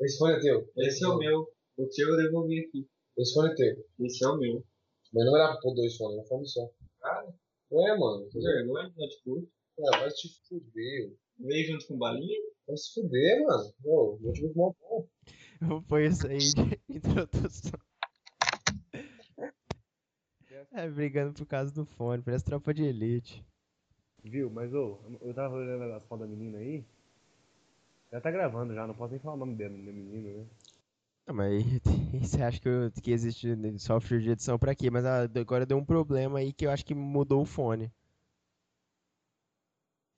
Esse fone é teu. Esse é o meu. O teu eu devolvi aqui. Esse fone é teu. Esse é o meu. Mas não era pra pôr dois fones, é um fone só. Cara, É, mano. que vergonha, notebook. Ah, vai te fuder. Veio junto com balinha? Vai se fuder, mano. Ô, vou te ver mó bom. Eu vou pôr isso aí de introdução. É, brigando por causa do fone, parece tropa de elite. Viu? Mas, ô, eu tava olhando as fotos da menina aí. Já tá gravando já, não posso nem falar o nome dela, da menina, né? Não, mas você acha que, eu- que existe software de edição pra quê? Mas ah, agora deu um problema aí que eu acho que mudou o fone.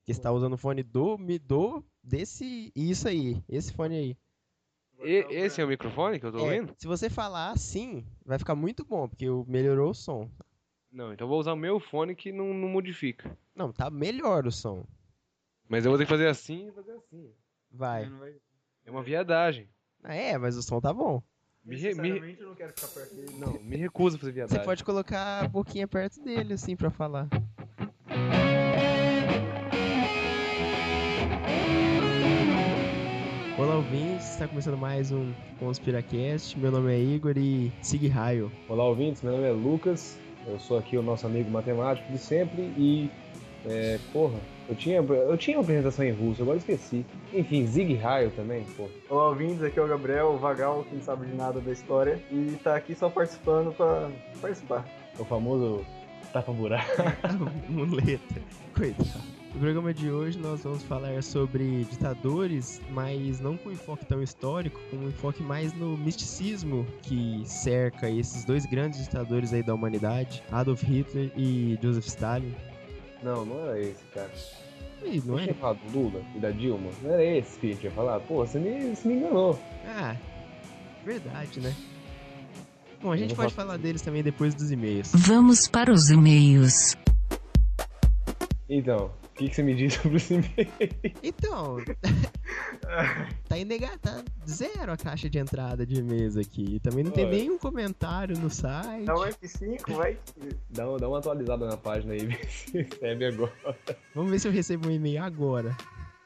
Que você tá usando o fone do, mi- do, desse, isso aí, esse fone aí. E- esse é o microfone que eu tô É, ouvindo? se você falar assim, vai ficar muito bom, porque o- melhorou o som. Não, então eu vou usar o meu fone que não, não modifica. Não, tá melhor o som. Mas eu vou ter que fazer assim e fazer assim. Vai. É uma viadagem. Ah, É, mas o som tá bom. Me, re- me, não quero ficar perto dele. não, me recuso a fazer viadagem. Você pode colocar a boquinha perto dele, assim, pra falar. Olá, ouvintes. Está começando mais um Conspiracast. Meu nome é Igor e siga raio. Olá, ouvintes, meu nome é Lucas. Eu sou aqui o nosso amigo matemático de sempre e. É, porra, eu tinha, eu tinha uma apresentação em russo, agora eu esqueci. Enfim, Zig Raio também, porra. Olá, ouvintes. Aqui é o Gabriel, o Vagal, que não sabe de nada da história. E tá aqui só participando pra participar. O famoso tapa-buraco. Muleta. Coitado. No programa de hoje nós vamos falar sobre ditadores, mas não com enfoque tão histórico, com um enfoque mais no misticismo que cerca esses dois grandes ditadores aí da humanidade, Adolf Hitler e Joseph Stalin. Não, não era esse, cara. E não é? tinha falado do Lula e da Dilma? Não era esse que a gente ia falar? Pô, você me, você me enganou. Ah, verdade, né? Bom, a gente pode falar deles também depois dos e-mails. Vamos para os e-mails. Então, que, que você me disse sobre esse e-mail? Então, tá inegado, tá zero a caixa de entrada de e-mails aqui. Também não tem Olha. nenhum comentário no site. Dá um F5, vai. Dá, uma- dá uma atualizada na página aí, vê se recebe agora. Vamos ver se eu recebo um e-mail agora.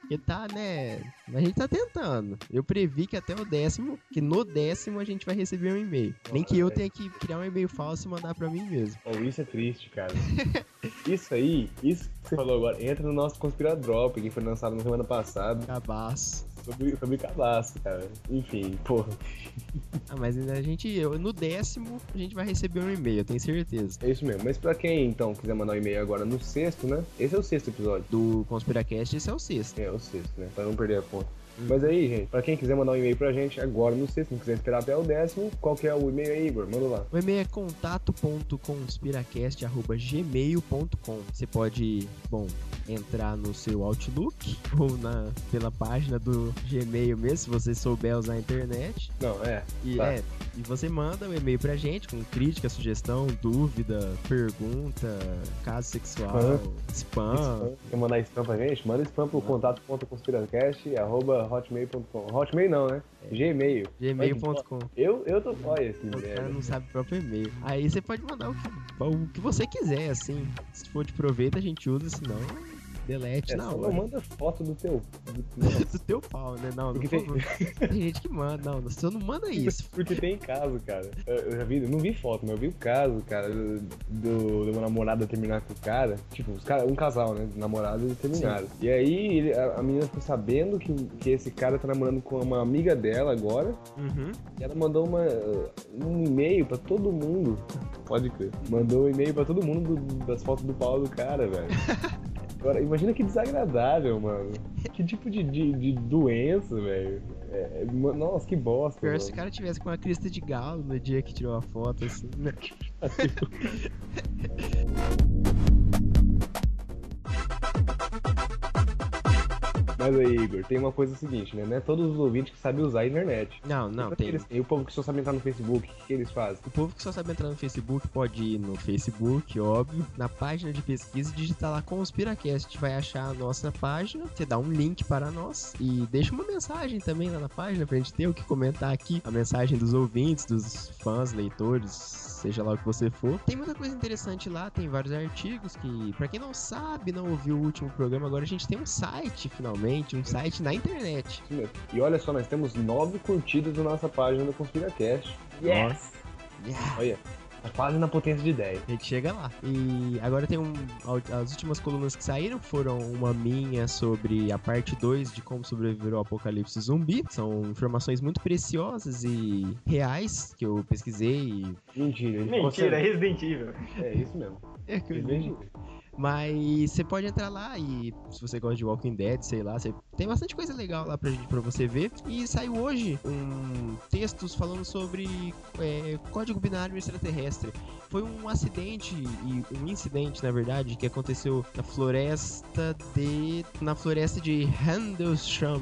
Porque tá, né? A gente tá tentando. Eu previ que até o décimo, que no décimo a gente vai receber um e-mail. Nem que eu tenha que criar um e-mail falso e mandar pra mim mesmo. Oh, isso é triste, cara. isso aí, isso que você falou agora, entra no nosso Conspiradrop, que foi lançado na semana passada, Cabaço. Sobre, sobre cadastro, cara. Enfim, porra. Ah, mas a gente, eu, no décimo, a gente vai receber um e-mail, eu tenho certeza. É isso mesmo. Mas pra quem, então, quiser mandar um e-mail agora no sexto, né? Esse é o sexto episódio. Do Conspiracast, esse é o sexto. É, o sexto, né? Pra não perder a conta. Mas aí, gente, pra quem quiser mandar um e-mail pra gente agora no sexto, não quiser esperar até o décimo, qual que é o e-mail aí, Igor? Manda lá. O e-mail é contato.conspiracast.gmail.com Você pode, bom, entrar no seu Outlook ou na, pela página do Gmail mesmo, se você souber usar a internet. Não, é. E, Tá. é, e você manda um e-mail pra gente com crítica, sugestão, dúvida, pergunta, caso sexual, spam. Quer mandar spam pra gente? Manda spam pro contato.conspiracast, arroba hotmail.com. Hotmail não, né? Gmail. gmail.com Eu, eu tô. Olha esse O cara não sabe o próprio e-mail. Aí você pode mandar o que, o que você quiser, assim. Se for de proveito, a gente usa, senão, delete É, na só hora. não manda foto do teu. do- do teu pau, né? Não, não Porque tem- tem gente que manda. Não, você não manda isso. Porque tem caso, cara. Eu, já vi, eu não vi foto, mas eu vi o caso, cara, do, do uma namorada terminar com o cara. Tipo, os cara, um casal, né? Namorados e terminaram. E aí ele- a, a menina ficou sabendo que, que esse cara tá namorando com uma amiga dela agora. Uhum. E ela mandou uma, um e-mail pra todo mundo. Pode crer. Mandou um e-mail pra todo mundo do- das fotos do pau do cara, velho. Agora, imagina que desagradável, mano. Que tipo de, de, de doença, velho. É, é, nossa, que bosta. Pior mano. se o cara tivesse com uma crista de galo no dia que tirou a foto, assim, né? Mas aí, Igor, tem uma coisa seguinte, né? Não é todos os ouvintes que sabem usar a internet. Não, não, tem. eles- E o povo que só sabe entrar no Facebook, o que, eles fazem? O povo que só sabe entrar no Facebook pode ir no Facebook, óbvio, na página de pesquisa e digitar lá Conspiracast. Vai achar a nossa página, você dá um link para nós e deixa uma mensagem também lá na página pra gente ter o que comentar aqui. A mensagem dos ouvintes, dos fãs, leitores, seja lá o que você for. Tem muita coisa interessante lá, tem vários artigos que, pra quem não sabe, não ouviu o último programa, agora a gente tem um site finalmente. Um site na internet. Isso mesmo. E olha só, nós temos nove curtidas na nossa página do ConspiraCast. Yes! Yeah. Olha, tá quase na potência de 10. A gente chega lá. E agora tem um. As últimas colunas que saíram foram uma minha sobre a parte 2 de como sobreviver ao apocalipse zumbi. São informações muito preciosas e reais que eu pesquisei. e- Mentira, Mentira, é consegue- Resident Evil. É isso mesmo. É que eu Mas você pode entrar lá e se você gosta de Walking Dead, sei lá, você... tem bastante coisa legal lá pra, gente, pra você ver. E saiu hoje um textos falando sobre é, código binário extraterrestre. Foi um acidente e um incidente, na verdade, que aconteceu na floresta de na floresta de Handlesham,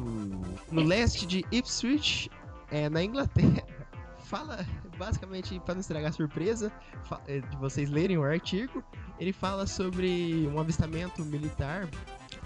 no leste de Ipswich, é, na Inglaterra. Fala, basicamente, para não estragar a surpresa, é, de vocês lerem o artigo, ele fala sobre um avistamento militar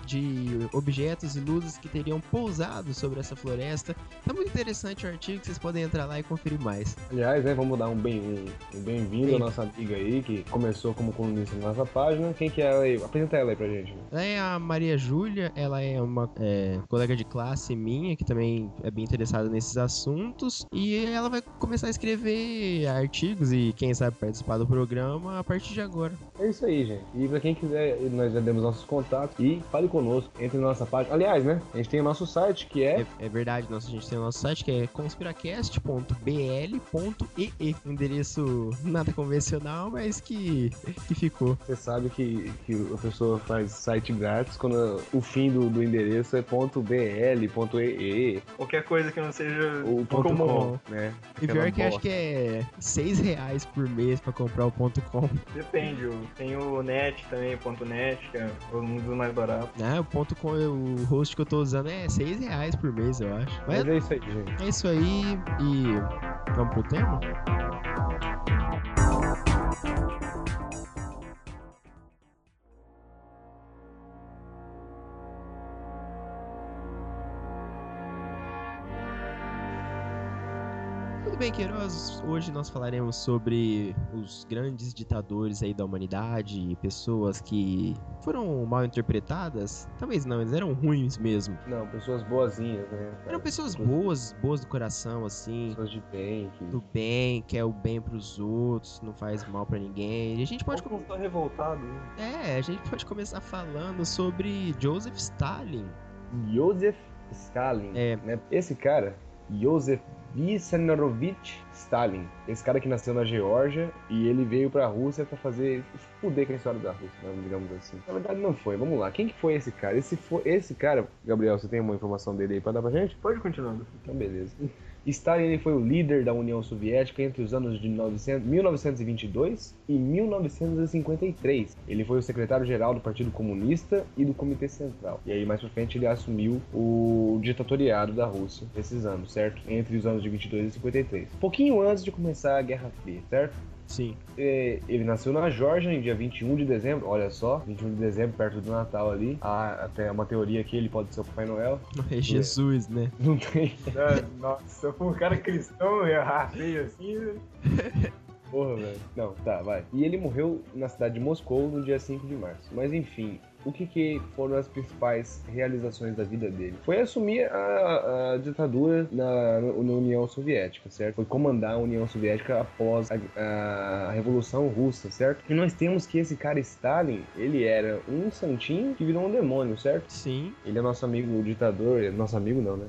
de objetos e luzes que teriam pousado sobre essa floresta. Tá muito interessante o artigo, vocês podem entrar lá e conferir mais. Aliás, né, vamos dar um bem- um- um bem-vindo Bem. à nossa amiga aí, que começou como colunista na nossa página. Quem que é ela aí? Apresenta ela aí pra gente. Ela é a Maria Júlia, ela é uma é, colega de classe minha, que também é bem interessada nesses assuntos, e ela vai começar a escrever artigos e, quem sabe, participar do programa a partir de agora. É isso aí, gente. E pra quem quiser, nós já demos nossos contatos e fale conosco, entre na nossa página. Aliás, né, a gente tem o nosso site, que é... É, é verdade, nossa, a gente tem o nosso site que é conspiracast.bl.ee. Endereço nada convencional, mas que, que ficou. Você sabe que, que a pessoa faz site grátis quando o fim do, do endereço é .bl, .ee Qualquer coisa que não seja ou .com, comum. né? E pior que acho que é 6 reais por mês pra comprar o ponto .com. Depende, o- tem o net também, ponto .net, que é um dos mais baratos. Ah, o ponto .com, o host que eu tô usando é 6 reais por mês, eu acho. Mas Mas é isso aí, gente. é isso aí e vamos pro tema? Tudo bem, Queiroz? Hoje nós falaremos sobre os grandes ditadores aí da humanidade, pessoas que foram mal interpretadas. Talvez não, eles eram ruins mesmo. Não, pessoas boazinhas, né? Eram pessoas boas, boas do coração, assim, Pessoas de bem, que... do bem, quer o bem pros outros, não faz mal pra ninguém. E a gente pode, Pode estar revoltado. né? é, a gente pode começar falando sobre Joseph Stalin. Joseph Stalin. É. Né? Esse cara, Joseph Vissarionovich Stalin. Esse cara que nasceu na Geórgia e ele veio pra Rússia pra fazer fuder com a história da Rússia, né, digamos assim. Na verdade não foi. Vamos lá. Quem que foi esse cara? Esse, foi, esse cara, Gabriel, você tem uma informação dele aí pra dar pra gente? Pode continuando. Então beleza. Stalin foi o líder da União Soviética entre os anos de 900 1922 e 1953. Ele foi o secretário-geral do Partido Comunista e do Comitê Central. E aí mais pra frente ele assumiu o ditatoriado da Rússia nesses anos, certo? Entre os anos de 22 e 53. Pouquinho antes de começar a Guerra Fria, certo? Sim. É, ele nasceu na Geórgia em dia 21 de dezembro, olha só, 21 de dezembro, perto do Natal ali. Há até uma teoria que ele pode ser o Papai Noel. É Jesus, né? Não tem É, nossa, se eu for um cara cristão, errar feio assim. né? Porra, velho. Não, tá, vai. E ele morreu na cidade de Moscou no dia 5 de março. Mas enfim, o que, que foram as principais realizações da vida dele? Foi assumir a, a ditadura na, na União Soviética, certo? Foi comandar a União Soviética após a, a Revolução Russa, certo? E nós temos que esse cara Stalin, ele era um santinho que virou um demônio, certo? Sim. Ele é nosso amigo ditador, é nosso amigo não, né?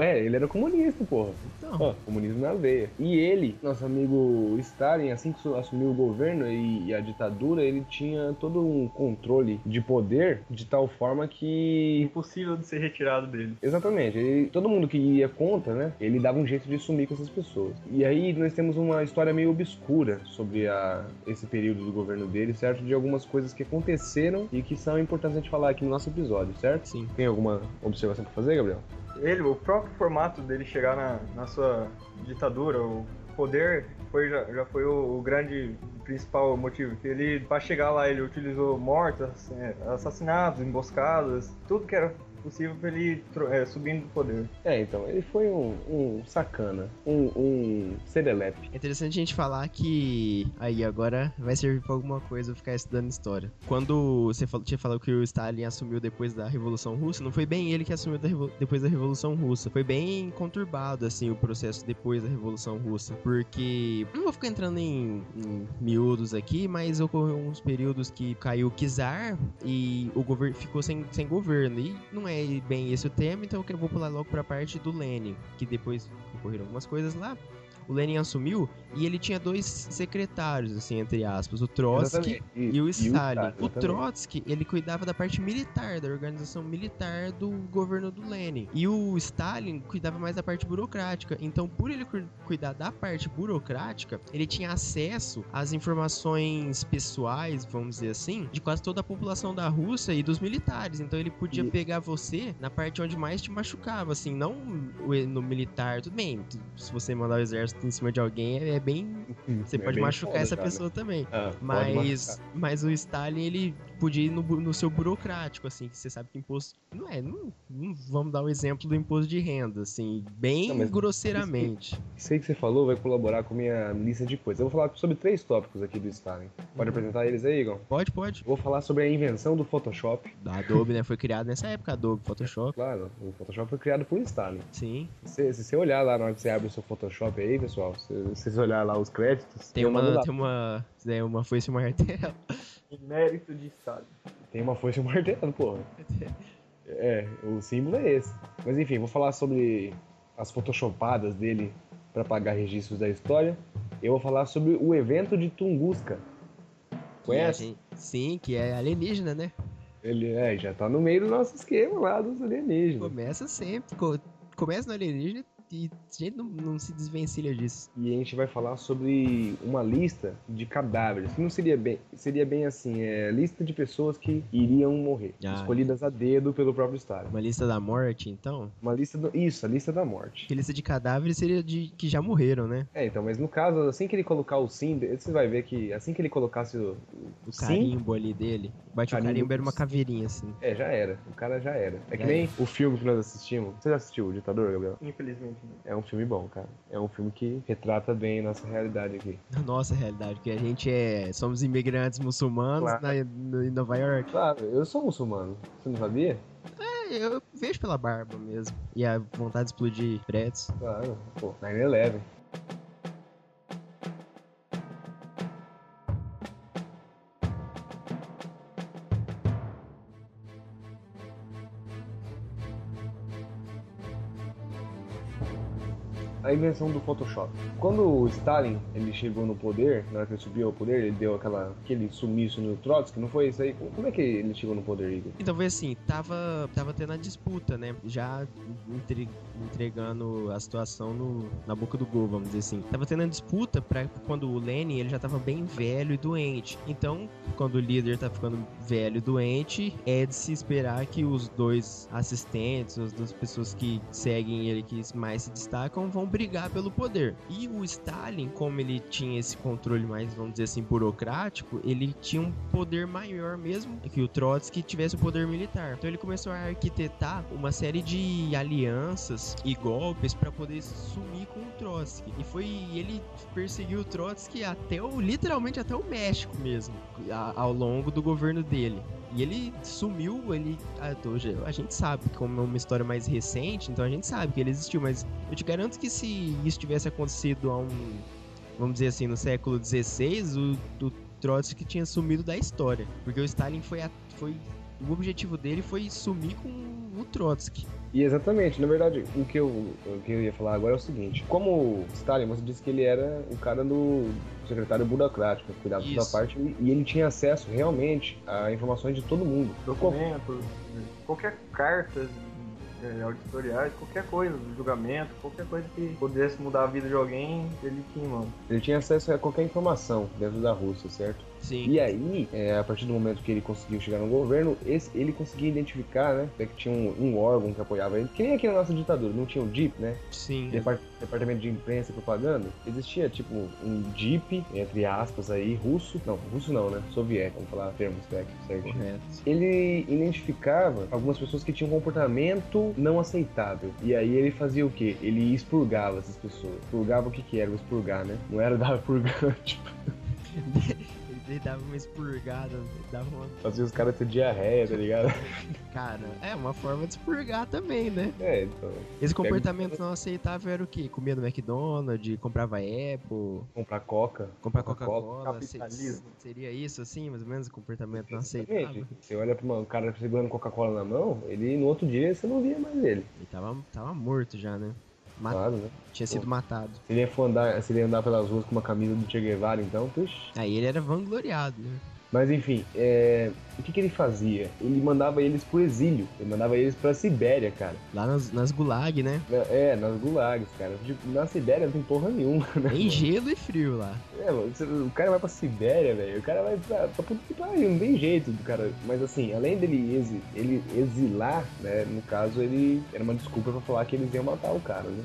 É, ele era comunista, porra. Então, Ó, comunismo na veia. E ele, nosso amigo Stalin, assim que su- assumiu o governo e, e a ditadura, ele tinha todo um controle de poder de tal forma que. Impossível de ser retirado dele. Exatamente, ele- todo mundo que ia contra, né? Ele dava um jeito de sumir com essas pessoas. E aí nós temos uma história meio obscura sobre a, esse período do governo dele, certo? De algumas coisas que aconteceram e que são importantes a gente falar aqui no nosso episódio, certo? sim. Tem alguma observação pra fazer, Gabriel? Ele, o próprio formato dele chegar na, na sua ditadura, o poder, foi, já, já foi o, o grande principal motivo. Que ele, para chegar lá, ele utilizou mortes, é, assassinatos, emboscadas, tudo que era possível pra ele é, subindo do poder. É, então, ele foi um, um sacana, um, um serelepe. É interessante a gente falar que. Aí, agora vai servir pra alguma coisa eu ficar estudando história. Quando você falou, tinha falado que o Stalin assumiu depois da Revolução Russa, não foi bem ele que assumiu da depois da Revolução Russa. Foi bem conturbado, assim, o processo depois da Revolução Russa. Porque. Não vou ficar entrando em, em miúdos aqui, mas ocorreu uns períodos que caiu o Czar e o governo ficou sem, sem governo. E não é bem esse o tema, então eu vou pular logo pra parte do Lenin, que depois ocorreram algumas coisas lá. O Lenin assumiu e ele tinha dois secretários, assim, entre aspas, o Trotsky Exatamente. e o Stalin. O exatamente. Trotsky, ele cuidava da parte militar, da organização militar do governo do Lenin. E o Stalin cuidava mais da parte burocrática. Então, por ele cu- cuidar da parte burocrática, ele tinha acesso às informações pessoais, vamos dizer assim, de quase toda a população da Rússia e dos militares. Então, ele podia E- pegar você na parte onde mais te machucava, assim, não o- no militar. Tudo bem, se você mandar o exército em cima de alguém, é é bem você É pode bem machucar foda, essa cara. pessoa também. Ah, Mas, mas o Stalin, ele podia ir no, no seu burocrático, assim, que você sabe que imposto. Não é, não, não vamos dar o exemplo do imposto de renda, assim, bem Não, grosseiramente. Isso aí que você falou vai colaborar com a minha lista de coisas. Eu vou falar sobre três tópicos aqui do Stalin. Pode apresentar eles aí, Igor? Pode, pode. Vou falar sobre a invenção do Photoshop. Da Adobe, né? Foi criado nessa época, Adobe, Photoshop. Claro, o Photoshop foi criado por Stalin. Sim. Se, se você olhar lá na hora que você abre o seu Photoshop aí, pessoal, se, se vocês olhar lá os créditos, Tem uma, tem uma, é, uma foice e um martelo. Mérito de Estado. Tem uma foice e um martelo, porra. É, o símbolo é esse. Mas enfim, vou falar sobre as photoshopadas dele para pagar registros da história. Eu vou falar sobre o evento de Tunguska. Conhece? Gente- Sim, que é alienígena, né? Ele é, já tá no meio do nosso esquema lá dos alienígenas. Começa sempre. co- Começa no alienígena e a gente não, não se desvencilha disso. E a gente vai falar sobre uma lista de cadáveres. Que não seria bem. Seria bem assim, é lista de pessoas que iriam morrer. Ah. escolhidas a dedo pelo próprio Estado. Uma lista da morte, então. Uma lista do. Isso, a lista da morte. Que lista de cadáveres seria de que já morreram, né? É, então, mas no caso, assim que ele colocar o sim, você vai ver que assim que ele colocasse o, O sim, carimbo ali dele. Bate o Carimbo carimbo, era uma caveirinha, assim. é, já era. O cara já era. É que Já nem o filme que nós assistimos. Você já assistiu o Ditador, Gabriel? Infelizmente. É um filme bom, cara. É um filme que retrata bem a nossa realidade aqui. Nossa realidade, que a gente é. Somos imigrantes muçulmanos Claro. na, no- em Nova York. Claro, eu sou muçulmano. Você não sabia? É, eu vejo pela barba mesmo. E a vontade de explodir prédios. Claro. Pô, 9-11. A invenção do Photoshop. Quando o Stalin ele chegou no poder, na hora que ele subiu ao poder, ele deu aquela, aquele sumiço no Trotsky, não foi isso aí? Como é que ele chegou no poder, Igor? Então foi assim, tava, tava tendo a disputa, né? Já entre- entregando a situação no, na boca do gol, vamos dizer assim. Tava tendo a disputa para quando o Lenin ele já tava bem velho e doente. Então, quando o líder tá ficando velho e doente, é de se esperar que os dois assistentes, as duas pessoas que seguem ele, que mais se destacam, vão brigar pelo poder. E o Stalin, como ele tinha esse controle mais, vamos dizer assim, burocrático, ele tinha um poder maior mesmo que o Trotsky tivesse o poder militar. Então ele começou a arquitetar uma série de alianças e golpes para poder sumir com o Trotsky. E foi ele perseguiu o Trotsky até o literalmente até o México mesmo, ao longo do governo dele. E ele sumiu, ele. ah, a gente sabe, como é uma história mais recente, então a gente sabe que ele existiu, mas eu te garanto que se isso tivesse acontecido há um. Vamos dizer assim, no século XVI, o, o Trotsky tinha sumido da história. Porque o Stalin foi. a- foi o objetivo dele foi sumir com o Trotsky. E exatamente, na verdade, o que, eu, o que eu ia falar agora é o seguinte: como Stalin, você disse que ele era o cara do secretário burocrático, cuidava de toda a Isso. parte, e, ele tinha acesso realmente a informações de todo mundo. Documentos, qualquer cartas, é, auditoriais, qualquer coisa, julgamento, qualquer coisa que pudesse mudar a vida de alguém, ele tinha, mano. Ele tinha acesso a qualquer informação dentro da Rússia, certo? Sim. E aí, é, a partir do momento que ele conseguiu chegar no governo, esse- ele conseguia identificar, né, até que tinha um, um órgão que apoiava ele, que nem aqui na nossa ditadura, não tinha o DIP, né? Sim. Depart- departamento de imprensa e propaganda, existia tipo um Jeep, entre aspas aí, russo. Não, russo não, né? Soviético, vamos falar termos técnicos. Correto. Ele identificava algumas pessoas que tinham um comportamento não aceitável. E aí ele fazia o quê? Ele expurgava essas pessoas. Expurgava o que que era expurgar, né? Não era dar purgante. Ele dava uma expurgada, dava uma. Fazia os caras ter diarreia, tá ligado? Cara, é uma forma de expurgar também, né? É, então. Esse comportamento não aceitável era o quê? Comia no McDonald's, comprava Apple, Comprar coca. comprar Coca-Cola, capitalismo. Seria isso, assim, mais ou menos, o comportamento não aceitável? Você olha pra um cara segurando Coca-Cola na mão, ele no outro dia você não via mais ele. Ele tava, tava morto já, né? Ma- Claro, né? Tinha sido matado. Se ele, for andar, se ele andar pelas ruas com uma camisa do Che Guevara, então, puxa. Aí ele era vangloriado, né? Mas enfim, é, o que, que ele fazia? Ele mandava eles pro exílio. Ele mandava eles pra Sibéria, cara. Lá nas, nas gulag, né? É, nas gulags, cara. Tipo, na Sibéria não tem porra nenhuma, né? Tem gelo e frio lá. É, mano, o cara vai pra Sibéria, velho. O cara vai pra, pra puta que pariu, não tem jeito do cara. Mas assim, além dele exi- ele exilar, né? No caso, ele era uma desculpa pra falar que eles iam matar o cara, né?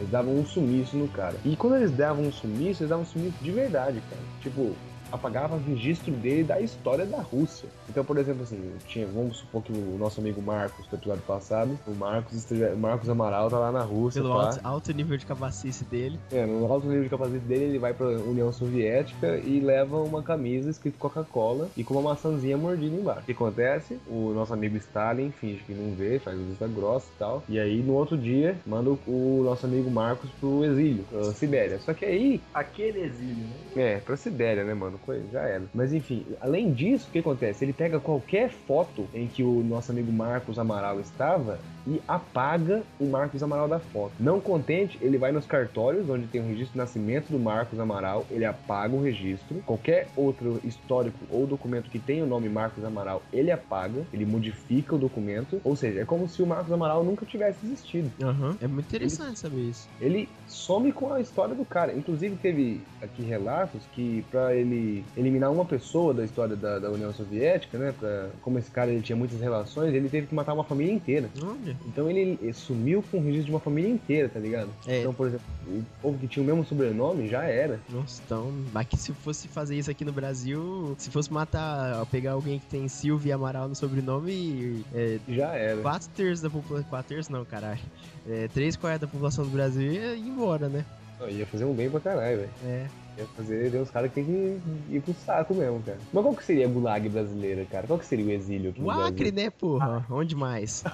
Eles davam um sumiço no cara. E quando eles davam um sumiço, eles davam um sumiço de verdade, cara. Tipo, apagava registro dele da história da Rússia. Então, por exemplo, assim, tinha, vamos supor que o nosso amigo Marcos, do episódio passado, o Marcos, esteja- o Marcos Amaral tá lá na Rússia, Pelo pá. alto, alto nível de cabacice dele. É, no alto nível de capacete dele, ele vai pra União Soviética e leva uma camisa escrito Coca-Cola e com uma maçãzinha mordida embaixo. O que acontece? O nosso amigo Stalin finge que não vê, faz vista grossa e tal. E aí, no outro dia, manda o, o nosso amigo Marcos pro exílio, pra Sibéria. Só que aí, Aquele exílio, né? é, pra Sibéria, né, mano? Coisa, já era. Mas enfim, além disso, o que acontece? Ele pega qualquer foto em que o nosso amigo Marcos Amaral estava e apaga o Marcos Amaral da foto. Não contente, ele vai nos cartórios, onde tem o registro de nascimento do Marcos Amaral, ele apaga o registro. Qualquer outro histórico ou documento que tenha o nome Marcos Amaral, ele apaga, ele modifica o documento. Ou seja, é como se o Marcos Amaral nunca tivesse existido. Aham. É muito interessante saber isso. Ele some com a história do cara. Inclusive, teve aqui relatos que pra ele eliminar uma pessoa da história da, da União Soviética, né? Pra, como esse cara ele tinha muitas relações, ele teve que matar uma família inteira. Olha. Então ele, ele sumiu com o registro de uma família inteira, tá ligado? É. Então, por exemplo, o povo que tinha o mesmo sobrenome já era. Nossa, então, mas que se fosse fazer isso aqui no Brasil, se fosse matar, pegar alguém que tem Silvia Amaral no sobrenome, é, Já era. quatro terços da população, quatro terços não, caralho, é, três quartos da população do Brasil ia ir embora, né? Não, ia fazer um bem pra caralho, velho. É, Ia fazer tem uns caras que tem que ir pro saco mesmo, cara. Mas qual que seria a gulag brasileira, cara? Qual que seria o exílio aqui no o Acre, Brasil? né, porra? Onde mais?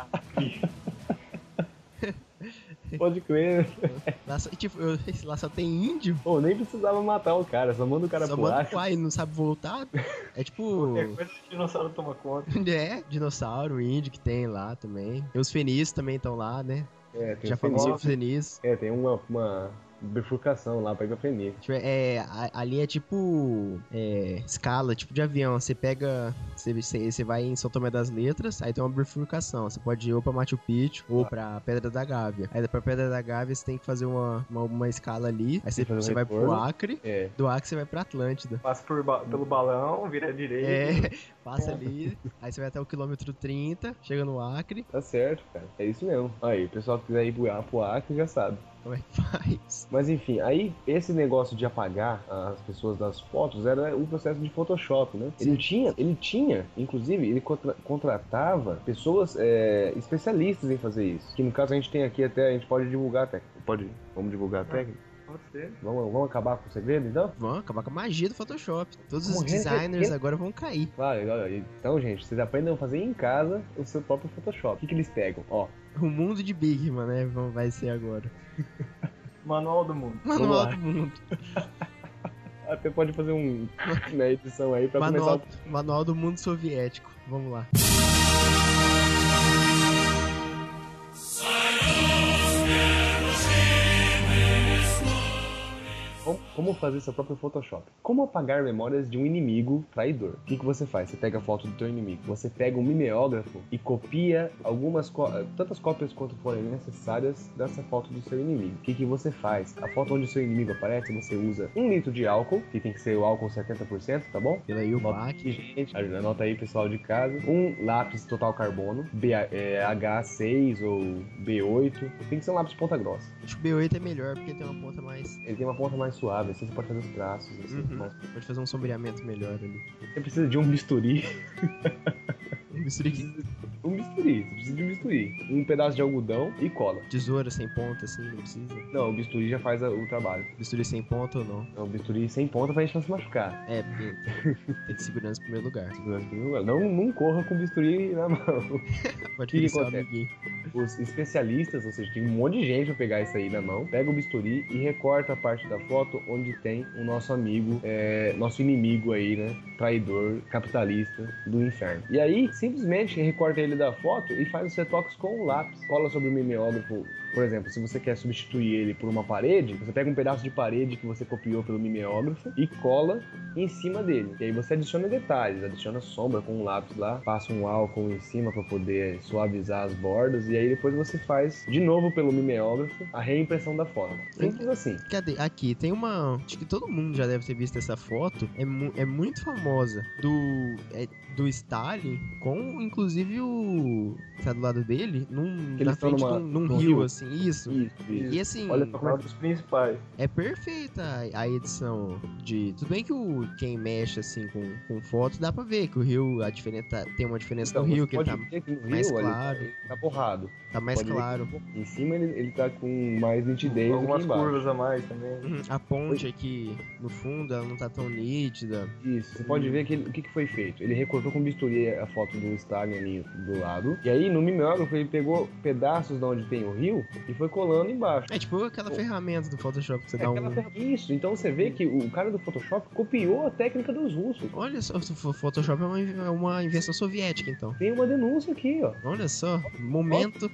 Pode crer. Lá só, tipo, eu- lá só tem índio, Pô, nem precisava matar o cara, só manda o cara só pro manda Acre. pro ar e não sabe voltar. É tipo, Qualquer coisa o dinossauro toma conta. é, dinossauro, índio que tem lá também. E os fenícios também estão lá, né? É, tem Já o falamos sobre fenícios. É, tem uma, uma bifurcação lá pra Fenícia. Tipo, é, ali é tipo é, escala, tipo de avião. Você pega. Você, você, vai em São Tomé das Letras, aí tem uma bifurcação. Você pode ir ou pra Machu Picchu ou pra Pedra da Gávea. Aí pra Pedra da Gávea você tem que fazer uma, uma, uma escala ali. Aí você, um vai pro. Acre. É. Do Acre você vai pra Atlântida. Passa por ba- pelo balão, vira à direita. É, passa ali, aí você vai até o quilômetro 30, chega no Acre, Tá certo, cara. É isso mesmo. Aí, o pessoal que quiser ir pro Acre já sabe. Como é que faz? Mas enfim, aí esse negócio de apagar as pessoas das fotos era o processo de Photoshop, né? Ele tinha, ele tinha, inclusive, ele contra- contratava pessoas é, especialistas em fazer isso. Que no caso a gente tem aqui até, a gente pode divulgar a técnica. Pode, vamos divulgar a técnica? Pode ser. Vamos, vamos acabar com o segredo então? Vão acabar com a magia do Photoshop. Todos os Morrendo designers de- agora vão cair. Claro, então, gente, vocês aprendem a fazer em casa o seu próprio Photoshop. O que, que eles pegam? Ó, O mundo de Bigman, né? Vai ser agora. Manual do mundo. Manual do mundo. até pode fazer um na edição aí pra Manual, começar. manual do mundo soviético. Vamos lá. Como, fazer seu próprio Photoshop? Como apagar memórias de um inimigo traidor? O que, que você faz? Você pega a foto do teu inimigo, você pega um mimeógrafo e copia algumas tantas cópias quanto forem necessárias dessa foto do seu inimigo. O que, que você faz? A foto onde o seu inimigo aparece, você usa um litro de álcool, que tem que ser o álcool 70%, tá bom? Pela aí o aí, gente, anota aí, pessoal de casa. Um lápis total carbono, B, é, H6 ou B8. Tem que ser um lápis ponta grossa. Acho que o B8 é melhor porque tem uma ponta mais. Ele tem uma ponta mais suave, assim você pode fazer os traços. Assim, Uhum. mas Pode fazer um sombreamento melhor ali. você precisa de um bisturi. Um bisturi que- Um bisturi, você precisa de um bisturi. Um pedaço de algodão e cola. tesoura sem ponta, assim, não precisa. Não, o bisturi já faz a- o trabalho. Bisturi sem ponta ou não? Então, o bisturi sem ponta pra gente não se machucar. É, porque tem de segurança em primeiro lugar. Não, não corra com o bisturi na mão. Pode Que amiguinho. Os especialistas, ou seja, tem um monte de gente pra pegar isso aí na mão, pega o bisturi e recorta a parte da foto onde tem o nosso amigo, é, nosso inimigo aí, né? Traidor, capitalista do inferno. E aí, simplesmente recorta ele da foto e faz os retoques com o lápis. Cola sobre o mimeógrafo. Por exemplo, se você quer substituir ele por uma parede, você pega um pedaço de parede que você copiou pelo mimeógrafo e cola em cima dele. E aí você adiciona detalhes, adiciona sombra com um lápis lá, passa um álcool em cima para poder suavizar as bordas e aí depois você faz de novo pelo mimeógrafo a reimpressão da foto. Simples assim. Cadê? Aqui, tem uma. Acho que todo mundo já deve ter visto essa foto. É, mu- é muito famosa. Do. é do Stalin com, inclusive, o. Tá do lado dele? Num, Que na frente numa- de um, num num rio, rio. assim. Isso. Isso, isso. E assim, Olha É um dos principais. é perfeita a- a edição de. Tudo bem que o quem mexe assim com, com foto dá pra ver que o rio, a diferença tem uma diferença Então, no rio que ele tá, que mais rio, ele- claro. ele tá borrado. tá mais Pode claro. Em cima ele, ele tá com mais nitidez Algumas aqui embaixo. curvas a mais também. Uhum, A ponte aqui no fundo, ela não tá tão nítida. Isso, você pode ver que ele- o que, que foi feito. Ele recortou com bisturi a foto do Stalin ali do lado. E aí, no mimeógrafo, ele pegou pedaços de onde tem o rio e foi colando embaixo. É tipo aquela ferramenta do Photoshop que você É dá um. ferra- Isso, então você vê que o cara do Photoshop copiou a técnica dos russos. Olha só, o Photoshop é uma, é uma invenção soviética, então. Tem uma denúncia aqui, ó. Olha só, momento.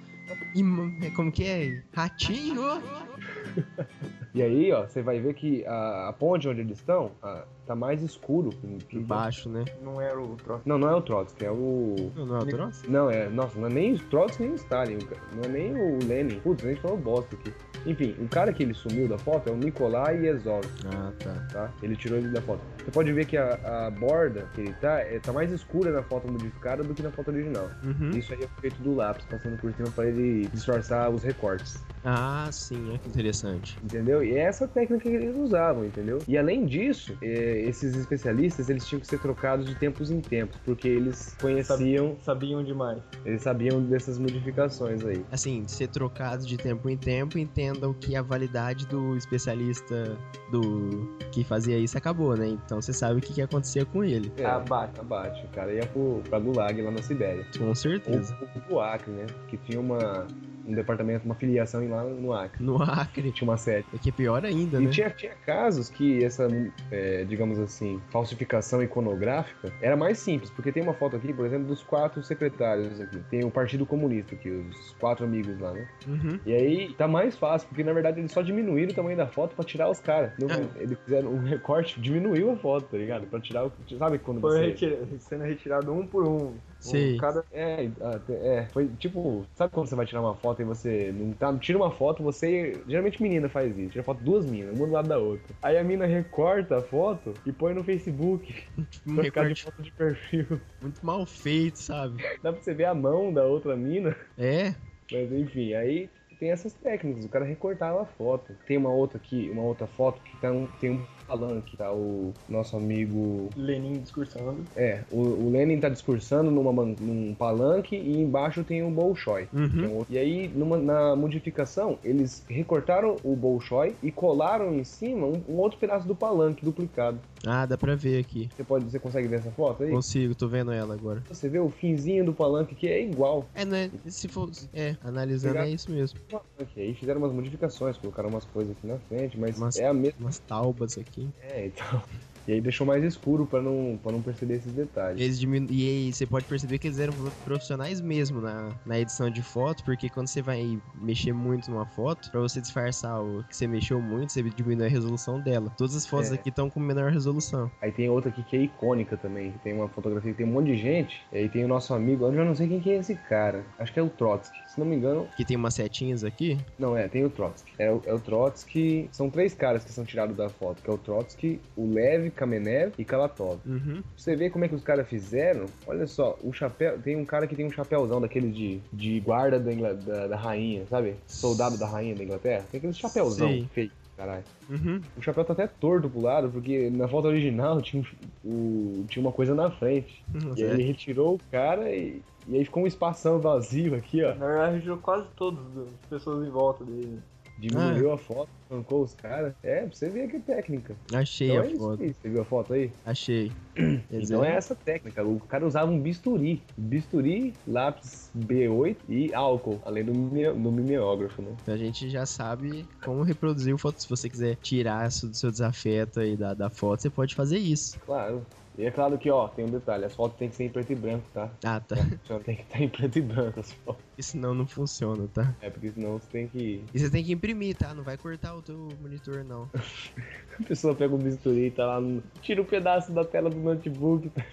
E, como que é? Ratinho! E aí, ó, você vai ver que a, a ponte onde eles estão a- tá mais escuro. que- que- Embaixo, né? Não era o troço. Não, não é o Trotsky, é o. Não, não é o troço? Não, é. Nossa, não é nem o Trotsky nem o Stalin. Não é nem o Lenin. Putz, a gente falou bosta aqui. Enfim, o cara que ele sumiu da foto é o Nikolai Ezov, Ah, tá. tá? Ele tirou ele da foto. Você pode ver que a, a borda que ele tá é, tá mais escura na foto modificada do que na foto original. Uhum. Isso aí é feito do lápis, passando por cima para ele disfarçar os recortes. Ah, sim, é que interessante. Entendeu? E é essa técnica que eles usavam, entendeu? E além disso, eh, esses especialistas eles tinham que ser trocados de tempos em tempos, porque eles conheciam, Sabiam demais. eles sabiam dessas modificações aí. Assim, ser trocado de tempo em tempo, entendam que a validade do especialista do que fazia isso acabou, né? Então você sabe o que, que acontecia com ele. É, Abate. abate. O cara ia pro, pra Gulag lá na Sibéria. Com Ou, certeza. ou pro Acre, né? Que tinha uma, um departamento, uma filiação em lá no Acre. No Acre, Tinha uma sede. o que é pior ainda, E né? tinha, tinha casos que essa, é, digamos assim, falsificação iconográfica era mais simples, porque tem uma foto aqui, por exemplo, dos quatro secretários aqui. Tem o Partido Comunista aqui, os quatro amigos lá, né? Uhum. E aí tá mais fácil, porque na verdade eles só diminuíram o tamanho da foto pra tirar os caras. Não- É. Eles fizeram um recorte, diminuiu a foto, tá ligado? Pra tirar o. Sabe quando Foi você. retira- sendo retirado um por um. Sei. Um, cada É, até- é, foi tipo, sabe quando você vai tirar uma foto e você não tá, tira uma foto, você, geralmente menina faz isso, tira foto duas minas, uma do lado da outra. Aí a mina recorta a foto e põe no Facebook, Um ficar de recorte foto de perfil. muito mal feito, sabe? Dá pra você ver a mão da outra mina, É, mas enfim, aí tem essas técnicas, o cara recortava a foto. Tem uma outra aqui, uma outra foto que tá um, tem um palanque, tá o nosso amigo Lenin discursando. É, o, o Lenin tá discursando numa, num palanque e embaixo tem um Bolshoi. que é uhum. um E aí, numa- na modificação, eles recortaram o Bolshoi e colaram em cima um, um outro pedaço do palanque duplicado. Ah, dá pra ver aqui. Você, pode, você consegue ver essa foto aí? Consigo, tô vendo ela agora. Você vê o finzinho do palanque que é igual. É, né? Se for. É, analisando Pegar- é isso mesmo. palanque. Aí fizeram umas modificações, colocaram umas coisas aqui na frente, mas Umas- é a mesma. Umas taubas aqui. É, então. E aí deixou mais escuro pra não, pra não perceber esses detalhes. Eles diminu... E aí você pode perceber que eles eram profissionais mesmo na, na edição de foto, porque quando você vai mexer muito numa foto, pra você disfarçar o que você mexeu muito, você diminui a resolução dela. Todas as fotos É. aqui estão com menor resolução. Aí tem outra aqui que é icônica também. Tem uma fotografia que tem um monte de gente. E aí tem o nosso amigo, eu já não sei quem que é esse cara. Acho que é o Trotsky. Se não me engano, Que tem umas setinhas aqui. não é, tem o Trotsky. É o, é o Trotsky. São três caras que são tirados da foto, que é o Trotsky, o Lev, Kamenev e Kalatov. Uhum. Você ver como é que os caras fizeram, olha só, o chapéu. Tem um cara que tem um chapéuzão daquele de, de guarda da, Ingla- da, da rainha, sabe? Soldado da rainha da Inglaterra. Tem aquele chapéuzão Sei. feio, caralho. Uhum. O chapéu tá até torto pro lado, porque na foto original tinha, um- o, tinha uma coisa na frente. E aí é. ele retirou o cara e, e aí ficou um espação vazio aqui, ó. Na verdade, tirou quase todas as pessoas em volta dele. Diminuiu a foto, arrancou os caras. É, pra você ver que técnica. Achei Então a é isso foto. aí. Você viu a foto aí? Achei. Então é essa técnica. O cara usava um bisturi. Bisturi, lápis B8 e álcool, além do, do mimeógrafo, né? A gente já sabe como reproduzir o foto. Se você quiser tirar isso do seu desafeto aí da, da foto, você pode fazer isso. Claro. E é claro que, ó, tem um detalhe. As fotos tem que ser em preto e branco, tá? Ah, tá. Só tem que estar em preto e branco as fotos. Senão não funciona, tá? É, porque senão você tem que... E você tem que imprimir, tá? Não vai cortar o teu monitor, não. A pessoa pega um bisturi e tá lá no... Tira um pedaço da tela do notebook, tá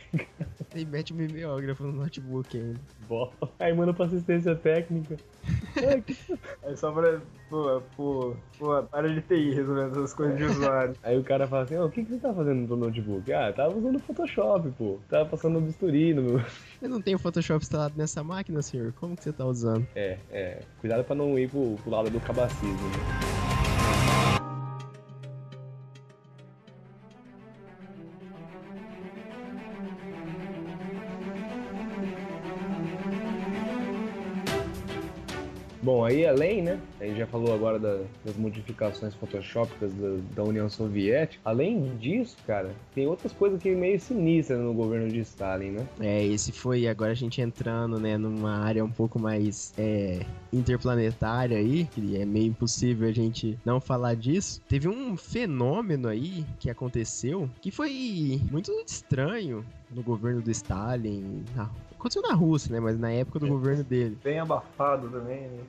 E mete o mimeógrafo no notebook ainda. bom. Aí manda pra assistência técnica. É só pra. Pô, pô, pô, para de TI resolvendo essas coisas de usuário. Aí o cara fala assim, ó, o que, que você tá fazendo no teu notebook? Ah, eu tava usando Photoshop, pô. Tava passando o bisturi no meu... Eu não tenho Photoshop instalado nessa máquina, senhor. Como que você tá usando? É, é. Cuidado pra não ir pro, pro lado do cabacismo, né? Bom, aí além, né? A gente já falou agora da- das modificações photoshópicas da, da União Soviética. Além disso, cara, tem outras coisas que meio sinistras no governo de Stalin, né? É, esse foi agora a gente entrando, né, numa área um pouco mais é, interplanetária aí, que é meio impossível a gente não falar disso. Teve um fenômeno aí que aconteceu que foi muito estranho no governo do Stalin. na- aconteceu na Rússia, né, mas na época do governo dele. Bem abafado também, né?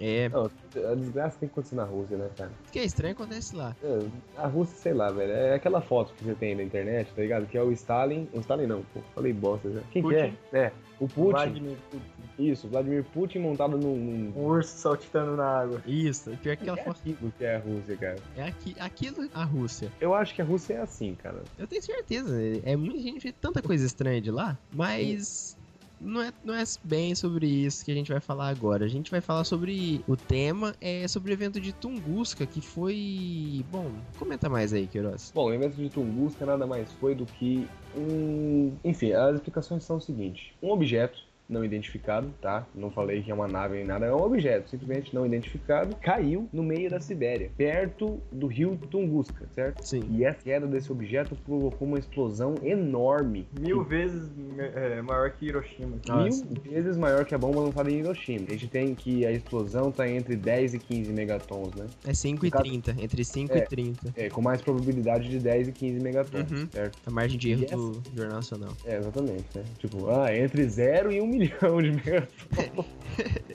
É, Não, a desgraça tem que acontecer na Rússia, né, cara? o que é estranho acontece lá. É, A Rússia, sei lá, velho. É aquela foto que você tem na internet, tá ligado? Que é o Stalin. O Stalin não, pô. Falei bosta já. Quem que é? Putin. É. O Putin. Vladimir Putin. Isso, Vladimir Putin montado num. num... Um urso saltitando na água. Isso, pior que aquela É foto. aquilo que é a Rússia, cara. É aqui, aquilo a Rússia. Eu acho que a Rússia é assim, cara. Eu tenho certeza. É muita gente vê tanta coisa estranha de lá, mas não é, não é bem sobre isso que a gente vai falar agora. A gente vai falar sobre o tema, é sobre o evento de Tunguska, que foi. Bom, comenta mais aí, Queiroz. Bom, o evento de Tunguska nada mais foi do que um. Enfim, as explicações são o seguinte: um objeto não identificado, tá? Não falei que é uma nave nem nada, é um objeto simplesmente não identificado, caiu no meio da Sibéria, perto do rio Tunguska, certo? Sim. E a queda desse objeto provocou uma explosão enorme. Mil vezes é, maior que Hiroshima. Nossa. Mil vezes maior que a bomba lançada em Hiroshima. A gente tem que a explosão tá entre 10 e 15 megatons, né? É 5 e caso- 30, entre 5 É. e 30. É, com mais probabilidade de 10 e 15 megatons, Uhum. certo? A margem de erro Yes. do Jornal Nacional. É, exatamente, né? Tipo, ah, entre 0 e 1 milhão de megatons.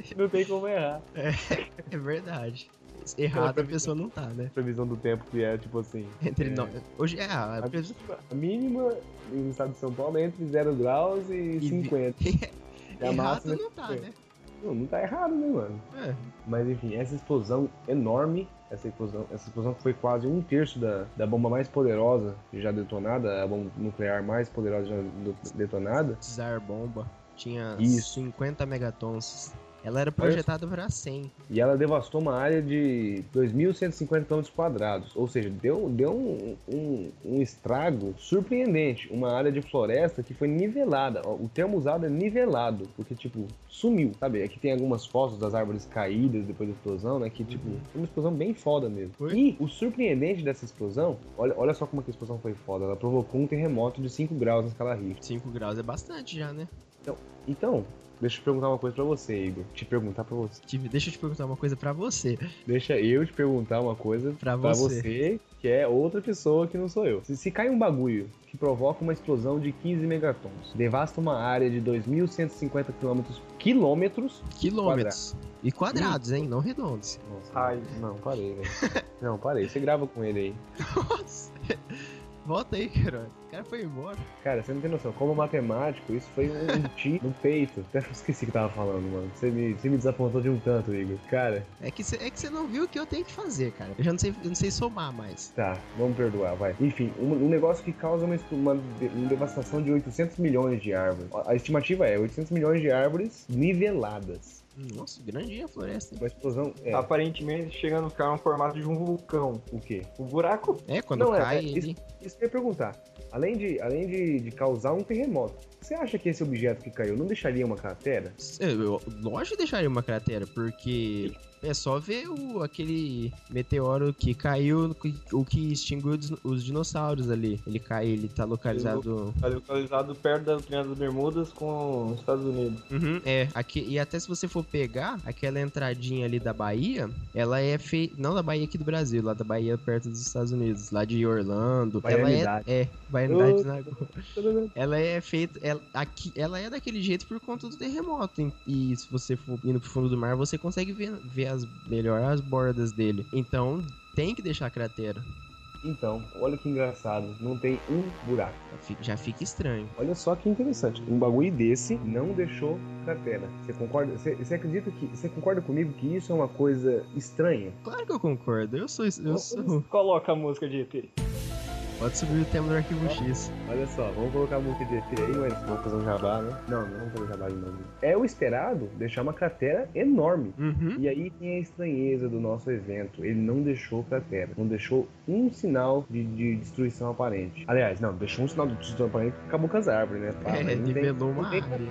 não tem como errar. É verdade. Errado a pessoa não tá, né? Previsão do tempo que é, tipo assim. Entre É. nós. Hoje é a A previsão. mínima no estado de São Paulo é entre 0 graus e, vi- 50. E a Errado máxima é não tá, né? Não, não tá errado, né, mano? É. Mas enfim, essa explosão enorme, essa explosão, essa explosão que foi quase um terço da, da bomba mais poderosa já detonada, a bomba nuclear mais poderosa já detonada. Tsar Bomba tinha Isso. 50 megatons. Ela era projetada para 100. E ela devastou uma área de 2.150 km quadrados. Ou seja, deu, deu um, um, um estrago surpreendente. Uma área de floresta que foi nivelada. O termo usado é nivelado, porque, tipo, sumiu, sabe? Aqui tem algumas fotos das árvores caídas depois da explosão, né? Que, tipo, foi uma explosão bem foda mesmo. E o surpreendente dessa explosão, olha, olha só como é que a explosão foi foda. Ela provocou um terremoto de 5 graus na escala Richter. 5 graus é bastante já, né? Então, Deixa eu perguntar uma coisa pra você, Igor. Te perguntar pra você. Deixa eu te perguntar uma coisa pra você. Deixa eu te perguntar uma coisa Pra pra você. você, que é outra pessoa que não sou eu. Se, se cai um bagulho que provoca uma explosão de 15 megatons, devasta uma área de 2.150 quilômetros, quilômetros... Quilômetros. E quadrados, hein? Não redondos. Nossa, Raios. não, parei, velho. Não, parei. Você grava com ele aí. Nossa. Volta aí, cara. Cara foi embora. Cara, você não tem noção. Como matemático, isso foi um, tiro no peito. Até esqueci o que tava falando, mano. Você me, você me desapontou de um tanto, Igor. Cara, É que você é que você não viu o que eu tenho que fazer, cara. Eu já não sei, eu não sei somar mais. tá, vamos perdoar, vai. Enfim, um, um negócio que causa uma, uma, uma devastação de 800 milhões de árvores. A estimativa é 800 milhões de árvores niveladas. Nossa, grandinha a floresta. hein? Uma explosão é Aparentemente chega no cara no formato de um vulcão. o quê? O buraco É, quando Não, é, cai é, ele. Isso que eu ia perguntar. Além de, além de, de causar um terremoto, você acha que esse objeto que caiu não deixaria uma cratera? Eu, lógico que deixaria uma cratera, porque é só ver o, aquele meteoro que caiu, o que extinguiu os, os dinossauros ali. Ele cai, ele tá localizado. tá localizado perto da Triângulo das Bermudas com os Estados Unidos. Uhum, é, aqui, e até se você for pegar aquela entradinha ali da Bahia, ela é feita. Não da Bahia aqui do Brasil, lá da Bahia perto dos Estados Unidos, lá de Orlando. Ela Baianidade. é. É, Baianidade na Ela é feita. Ela, aqui, ela é daquele jeito por conta do terremoto. hein? E se você for indo pro fundo do mar, você consegue ver, ver as, melhor as bordas dele. Então tem que deixar a cratera. Então, olha que engraçado. Não tem um buraco. Já fica, estranho. Olha só que interessante. Um bagulho desse não deixou cratera. Você concorda? Você, você acredita que. Você concorda comigo que isso é uma coisa estranha? Claro que eu concordo. Eu sou. Eu sou. Coloca a música de ET. Pode subir o tema do arquivo X. Olha só, vamos colocar a música de aí, mas vamos fazer um jabá, né? Não, não vamos fazer jabá de novo. É o esperado deixar uma cratera enorme. Uhum. E aí tem a estranheza do nosso evento. Ele não deixou cratera. Não deixou um sinal de, de destruição aparente. Aliás, não, deixou um sinal de destruição aparente porque acabou com as árvores, né? Pá, É, nivelou uma árvore.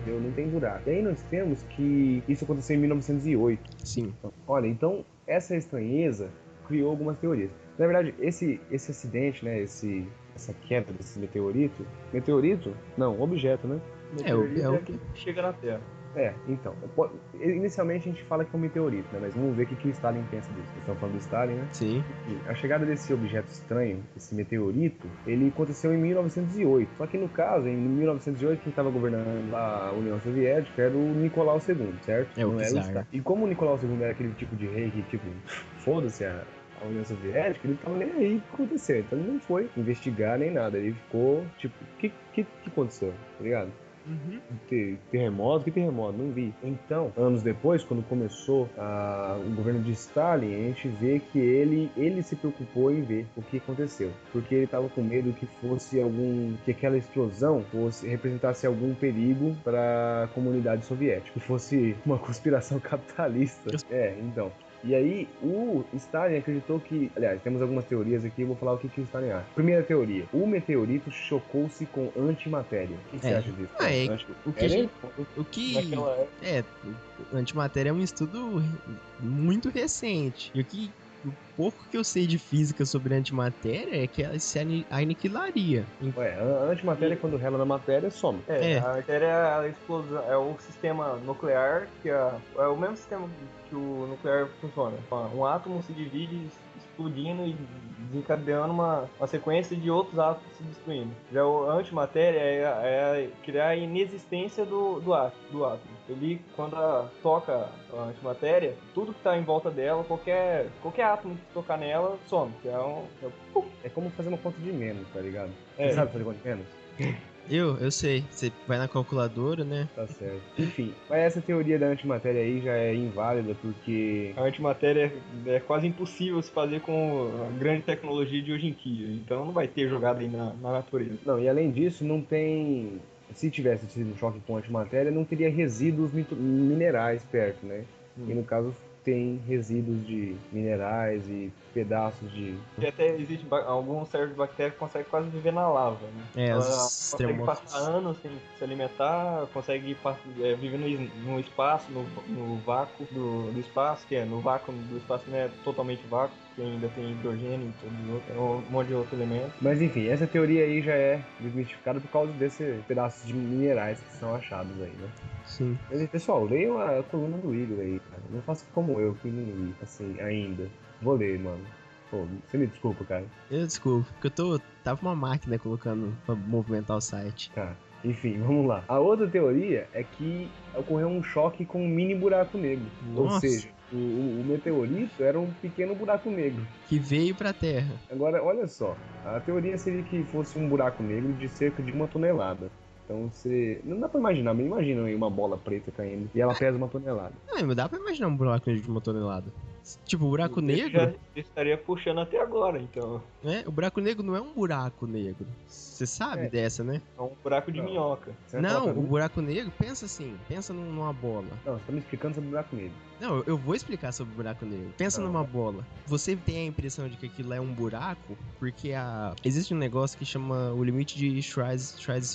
entendeu? Não tem buraco. E aí nós temos que isso aconteceu em 1908. Sim. Olha, então essa estranheza criou algumas teorias. Na verdade, esse, esse acidente, né, esse, essa queda desse meteorito, meteorito? Não, objeto, né? É, o- Meteorito é o- que chega na Terra. É, então, inicialmente a gente fala que é um meteorito, né, mas vamos ver o que, que o Stalin pensa disso. Nós estamos falando do Stalin, né? Sim. A chegada desse objeto estranho, esse meteorito, ele aconteceu em 1908. Só que no caso, em 1908, quem estava governando a União Soviética era o Nicolau II, certo? É, o Não era czar. Stalin. E como o Nicolau II era aquele tipo de rei que, tipo, foda-se a, a União Soviética, ele tava nem aí o que aconteceu. Então ele não foi investigar nem nada. Ele ficou, tipo, o que, que, que aconteceu? Tá ligado? Uhum. Ter- terremoto, que terremoto? Não vi. Então, anos depois, quando começou a- o governo de Stalin, a gente vê que ele, ele se preocupou em ver o que aconteceu. Porque ele estava com medo que fosse algum. que aquela explosão fosse representasse algum perigo para a comunidade soviética. Que fosse uma conspiração capitalista. É, então. E aí, o Stalin acreditou que. Aliás, temos algumas teorias aqui, eu vou falar o que, que o Stalin acha. Primeira teoria: o meteorito chocou-se com antimatéria. O que, que É. você acha disso? Ah, é- O que, é, a gente- o que é, antimatéria é um estudo muito recente. E o que o pouco que eu sei de física sobre antimatéria é que ela se ani- aniquilaria. Ué, a antimatéria, quando rela na matéria, some. É, É. a matéria é a explosão, é o sistema nuclear, que é, é o mesmo sistema que o nuclear funciona. Um átomo se divide explodindo e desencadeando uma, uma sequência de outros átomos se destruindo. Já o a antimatéria é, é criar a inexistência do, do, átomo, do átomo. Ele, quando a- toca a antimatéria, tudo que está em volta dela, qualquer, qualquer átomo que tocar nela, some. É um, é É como fazer uma conta de menos, tá ligado? É. Você sabe fazer conta de menos? Eu, eu sei. Você vai na calculadora, né? Tá certo. Enfim, mas essa teoria da antimatéria aí já é inválida porque. a antimatéria é quase impossível se fazer com a grande tecnologia de hoje em dia. Então não vai ter jogada aí na, na natureza. Não, e além disso, não tem. Se tivesse sido um choque com antimatéria, não teria resíduos minerais perto, né? Hum. E no caso, tem resíduos de minerais e pedaços de. E até existe alguns certos de bactérias que conseguem quase viver na lava, né? É, Ela consegue passar anos sem se alimentar, consegue é, viver no, no espaço, no, no vácuo do, do espaço, que é no vácuo do espaço não é totalmente vácuo. que ainda tem hidrogênio e outros, um monte de outros elementos. Mas enfim, essa teoria aí já é desmistificada por causa desses pedaços de minerais que são achados aí, né? Sim. Mas, pessoal, leiam a coluna do Igor aí, cara. Não faça como eu, que não li, assim, ainda. Vou ler, mano. Pô, você me desculpa, cara. Eu desculpo, porque eu tô. Tava uma máquina colocando pra movimentar o site. Tá. Enfim, vamos lá. A outra teoria é que ocorreu um choque com um mini buraco negro. Ou Nossa. seja, o, o- o meteorito era um pequeno buraco negro. Que veio pra Terra. Agora, olha só. A teoria seria que fosse um buraco negro de cerca de uma tonelada. Então você. Não dá pra imaginar, mas imagina aí uma bola preta caindo e ela pesa uma tonelada. Ah, mas dá pra imaginar um buraco negro de uma tonelada. Tipo, o buraco Ele negro. já estaria puxando até agora, então. né? O buraco negro não é um buraco negro. Você sabe É. dessa, né? É um buraco de Não. minhoca. Você Não, falar o buraco negro, pensa assim, pensa num- numa bola. Não, você tá me explicando sobre o buraco negro. Não, eu- vou explicar sobre o buraco negro. Pensa Tá. numa bola. Você tem a impressão de que aquilo é um buraco, porque a... existe um negócio que chama o limite de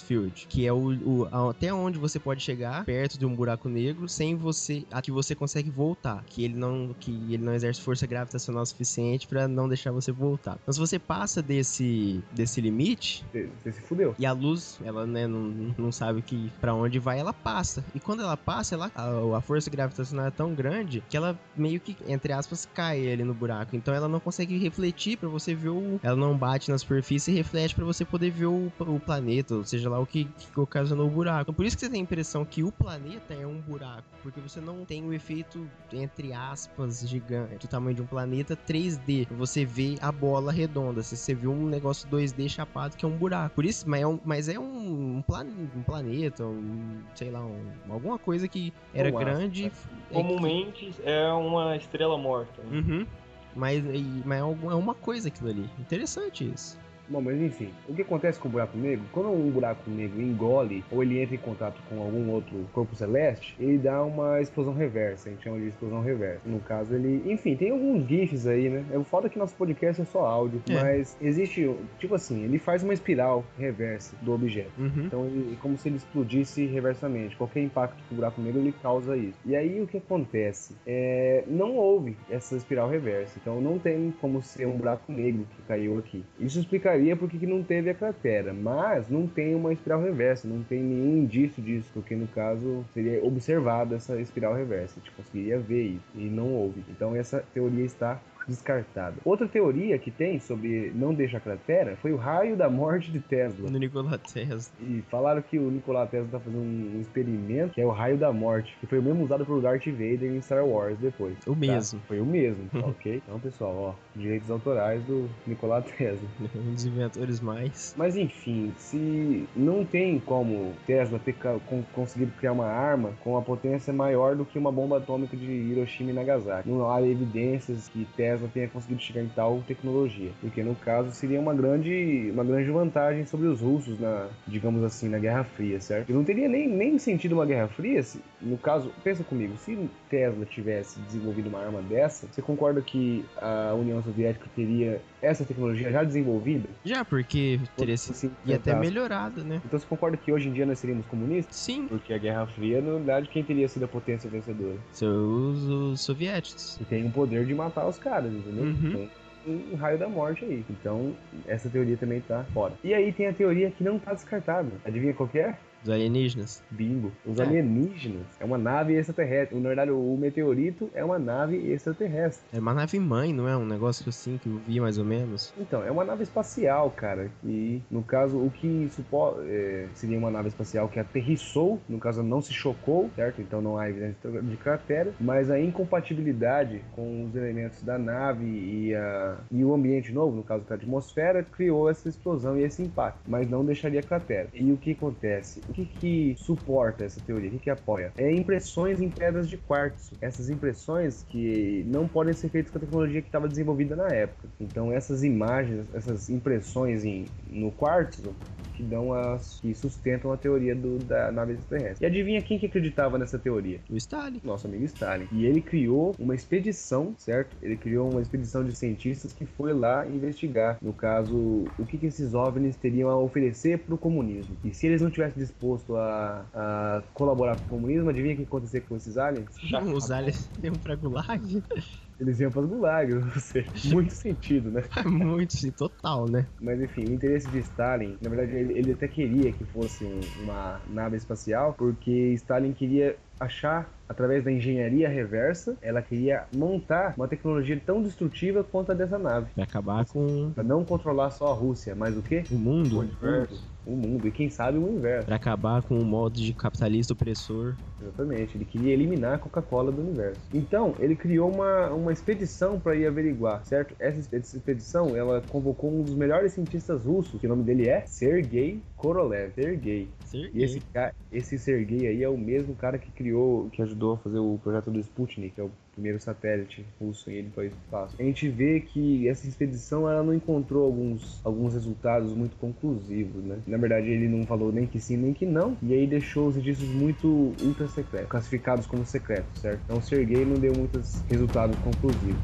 Field, que é o, o- até onde você pode chegar perto de um buraco negro sem você, a que você consegue voltar, que ele não, que ele não exerce força gravitacional suficiente pra não deixar você voltar. Então, se você passa desse desse limite, Você, você se fudeu. e a luz, ela né, não, não sabe que para onde vai, ela passa. E quando ela passa, ela, a, a força gravitacional é tão grande que ela meio que, entre aspas, cai ali no buraco. Então ela não consegue refletir para você ver o. Ela não bate na superfície e reflete para você poder ver o, o planeta, ou seja lá o que, que ocasionou o buraco. Então, por isso que você tem a impressão que o planeta é um buraco, porque você não tem o efeito, entre aspas, gigante, do tamanho de um planeta 3D. Você vê a bola redonda, se você vê um negócio 2D chapado que é um buraco. Por isso, mas é um, mas é um, um, plan- um planeta, um, sei lá, um- alguma coisa que era astro, grande. é que- É uma estrela morta. né? Uhum. Mas, mas é é uma coisa aquilo ali. Interessante isso. Bom, mas enfim, o que acontece com o buraco negro? Quando um buraco negro engole ou ele entra em contato com algum outro corpo celeste, ele dá uma explosão reversa, a gente chama de explosão reversa. No caso, ele. Enfim, tem alguns GIFs aí, né? É o foda que nosso podcast é só áudio, É. mas existe, tipo assim, ele faz uma espiral reversa do objeto. Uhum. Então, ele, é como se ele explodisse reversamente. Qualquer impacto com o buraco negro ele causa isso. E aí o que acontece? É, não houve essa espiral reversa. Então, não tem como ser um buraco negro que caiu aqui. Isso explicaria por que não teve a cratera. Mas não tem uma espiral reversa. Não tem nenhum indício disso. Porque, no caso, seria observado essa espiral reversa. A gente conseguiria ver. E não houve. Então, essa teoria está descartada. Outra teoria que tem sobre não deixar cratera foi o raio da morte de Tesla. No Nikola Tesla. E falaram que o Nikola Tesla tá fazendo um experimento que é o raio da morte, que foi o mesmo usado pelo Darth Vader em Star Wars depois. O tá? mesmo. Foi o mesmo, tá ok? Então, pessoal, ó, direitos autorais do Nikola Tesla. Um dos inventores mais. Mas enfim, se não tem como Tesla ter conseguido criar uma arma com uma potência maior do que uma bomba atômica de Hiroshima e Nagasaki, não há evidências que Tesla tenha conseguido chegar em tal tecnologia, porque no caso seria uma grande, uma grande vantagem sobre os russos na, digamos assim, na Guerra Fria, certo? E não teria nem, nem sentido uma Guerra Fria se, no caso, pensa comigo, se Tesla tivesse desenvolvido uma arma dessa, você concorda que a União Soviética teria essa tecnologia já desenvolvida? Já, porque teria sido. Assim, E até melhorado, né? Então você concorda que hoje em dia nós seríamos comunistas? Sim, Porque a Guerra Fria, na verdade, quem teria sido a potência vencedora? são os, os soviéticos. E tem o poder de matar os caras, entendeu? Uhum. Tem um raio da morte aí. Então, essa teoria também tá fora. E aí tem a teoria que não tá descartada. Adivinha qual é? Dos alienígenas. Bingo. Os É. alienígenas. É uma nave extraterrestre. Na verdade, o meteorito é uma nave extraterrestre. É uma nave mãe, não é? Um negócio assim que eu vi mais ou menos. Então, é uma nave espacial, cara. E, no caso, o que supo... é, seria uma nave espacial que aterrissou, no caso, não se chocou, certo? Então não há evidência de cratera, mas a incompatibilidade com os elementos da nave e, a... e o ambiente novo, no caso, a atmosfera, criou essa explosão e esse impacto, mas não deixaria cratera. E o que acontece? Que, que suporta essa teoria? O que, que apoia? É impressões em pedras de quartzo. Essas impressões que não podem ser feitas com a tecnologia que estava desenvolvida na época. Então essas imagens, essas impressões em, no quartzo que dão as que sustentam a teoria do, da nave extraterrestre. E adivinha quem que acreditava nessa teoria? O Stalin. Nosso amigo Stalin. E ele criou uma expedição, certo? Ele criou uma expedição de cientistas que foi lá investigar, no caso, o que, que esses OVNIs teriam a oferecer para o comunismo. E se eles não tivessem disposto a, a colaborar com o comunismo, adivinha o que ia acontecer com esses aliens? Já Os aliens iam pra gulag. Eles iam pras gulags, ou seja, muito sentido, né? Muito, sim, total, né? Mas enfim, o interesse de Stalin, na verdade, ele, ele até queria que fosse um- uma nave espacial, porque Stalin queria achar, através da engenharia reversa, ela queria montar uma tecnologia tão destrutiva quanto a dessa nave. Vai acabar com Pra não controlar só a Rússia, mas o quê? o mundo. O universo. O mundo. E quem sabe o inverso. Pra acabar com o modo de capitalista opressor. Exatamente, ele queria eliminar a Coca-Cola do universo. Então, ele criou uma, uma expedição para ir averiguar, certo? Essa expedi- essa expedição, ela convocou um dos melhores cientistas russos, que o nome dele é Sergei Korolev. Sergei. E esse, esse Sergei aí é o mesmo cara que criou, que ajudou a fazer o projeto do Sputnik, que é o primeiro satélite russo em ir para o espaço. A gente vê que essa expedição ela não encontrou alguns, alguns resultados muito conclusivos, né? Na verdade, ele não falou nem que sim nem que não, e aí deixou os indícios muito ultra secretos, classificados como secretos, certo? Então, Sergei não deu muitos resultados conclusivos.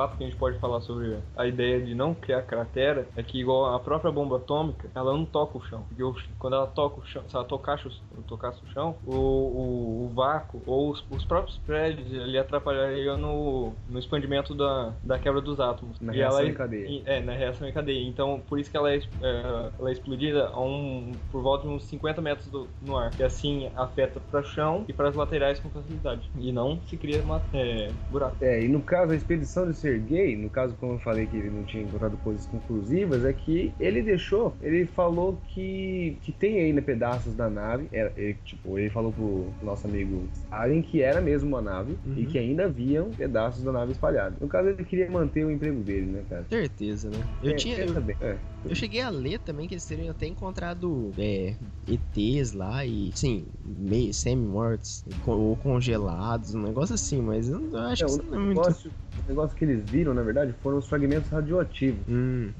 Fato que a gente pode falar sobre a ideia de não criar cratera é que, igual a própria bomba atômica, ela não toca o chão. Porque quando ela toca o chão, se ela tocasse o, tocasse o chão, o, o, o vácuo ou os, os próprios prédios ali atrapalhariam no, no expandimento da, da quebra dos átomos. Na E reação ela, em cadeia. É, na reação em cadeia. Então, por isso que ela é, é, ela é explodida a um, por volta de uns 50 metros do- no ar. E assim afeta para o chão e para as laterais com facilidade. E não se cria uma, é, buraco. É, e no caso, a expedição de Sergei, no caso, como eu falei que ele não tinha encontrado coisas conclusivas, é que ele deixou, ele falou que, que tem ainda pedaços da nave, é, ele, tipo, ele falou pro nosso amigo Allen que era mesmo uma nave e Uhum. que ainda haviam pedaços da nave espalhados. No caso, ele queria manter o emprego dele, né, cara? Certeza, né? Eu É, tinha. Eu. É. eu cheguei a ler também que eles teriam até encontrado é, ETs lá e, sim, meio semi-mortos ou congelados, um negócio assim, mas eu acho É, que isso não é muito. Negócio, que eles viram, na verdade, foram os fragmentos radioativos. Hum,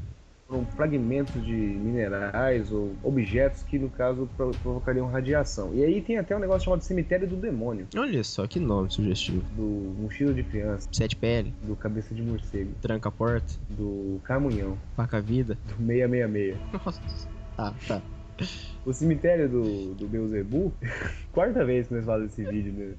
Foram fragmentos de minerais ou objetos que, no caso, pro- provocariam radiação. E aí tem até um negócio chamado cemitério do demônio, olha só que nome sugestivo. do mochila de criança, Sete pele, do cabeça de morcego, tranca porta, do camunhão, faca vida. do 666. Nossa. Tá, tá. O cemitério do, do Beuzebu, quarta vez que nós fazemos esse vídeo, né?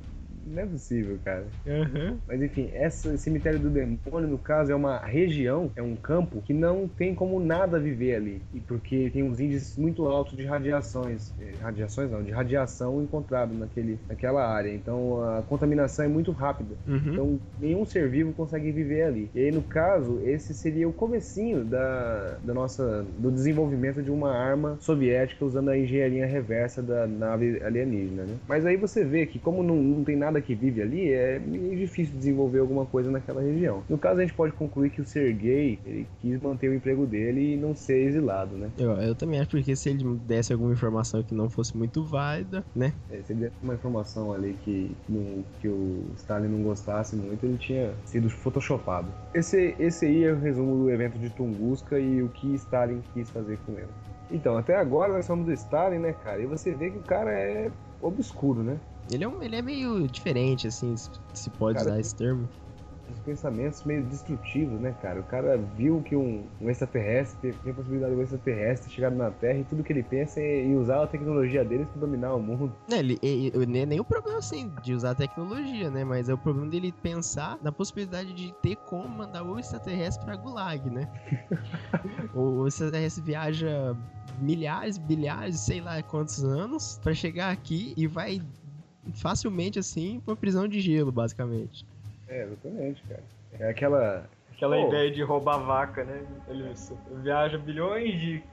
Não é possível, cara. Uhum. Mas enfim, esse cemitério do demônio, no caso, é uma região, é um campo que não tem como nada viver ali. E porque tem uns índices muito altos de radiações. eh, Radiações não, de radiação encontrado naquele, naquela área. Então a contaminação é muito rápida. Uhum. Então nenhum ser vivo consegue viver ali. E aí, no caso, esse seria o comecinho da, da nossa, do desenvolvimento de uma arma soviética usando a engenharia reversa da nave alienígena, né? Mas aí você vê que como não, não tem nada que vive ali, é meio difícil desenvolver alguma coisa naquela região. No caso, a gente pode concluir que o Sergei, ele quis manter o emprego dele e não ser exilado, né? Eu, eu também acho porque se ele desse alguma informação que não fosse muito válida, né? É, se ele desse uma informação ali que, que, que o Stalin não gostasse muito, ele tinha sido photoshopado. Esse, esse aí é o resumo do evento de Tunguska e o que Stalin quis fazer com ele. Então, até agora nós falamos do Stalin, né, cara? E você vê que o cara é obscuro, né? Ele é, um, ele é meio diferente, assim, se, pode Cara, usar esse termo. Os pensamentos meio destrutivos, né, cara? O cara viu que um, um extraterrestre, tem a possibilidade de um extraterrestre chegar na Terra e tudo que ele pensa é em usar a tecnologia deles pra dominar o mundo. Não, ele, ele, ele- nem, nem o problema, assim, de usar a tecnologia, né? Mas é o problema dele pensar na possibilidade de ter como mandar o extraterrestre pra Gulag, né? o, o extraterrestre viaja milhares, bilhares, sei lá quantos anos pra chegar aqui e vai facilmente, assim, pra uma prisão de gelo, basicamente. É, exatamente, cara. É aquela. Aquela Pô. ideia de roubar vaca, né? Ele viaja bilhões de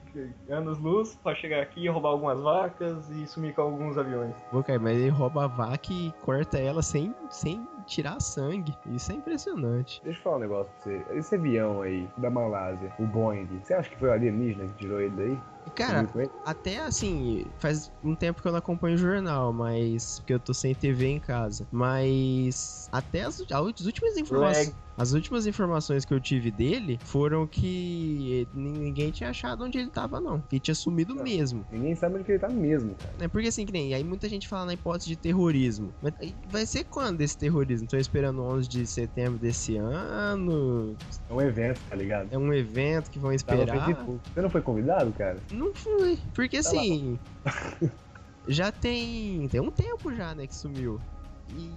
anos-luz pra chegar aqui e roubar algumas vacas e sumir com alguns aviões. Cara, mas ele rouba a vaca e corta ela sem, sem tirar sangue. Isso é impressionante. Deixa eu falar um negócio pra você. Esse avião aí da Malásia, o Boeing, você acha que foi o alienígena que tirou ele daí? Cara, até assim, faz um tempo que eu não acompanho o jornal, mas. Porque eu tô sem TV em casa. Mas. Até as, as últimas informações. As últimas informações que eu tive dele foram que ninguém tinha achado onde ele tava, não. Que tinha sumido Não. mesmo. Ninguém sabe onde ele tá mesmo, cara. É porque assim, que nem. Aí muita gente fala na hipótese de terrorismo. Mas vai ser quando esse terrorismo? Tô esperando 11 de setembro desse ano. É um evento, tá ligado? É um evento que vão Tá esperar. Você não foi convidado, cara? Não fui. Porque Tá assim. já tem. Tem um tempo já, né, que sumiu. E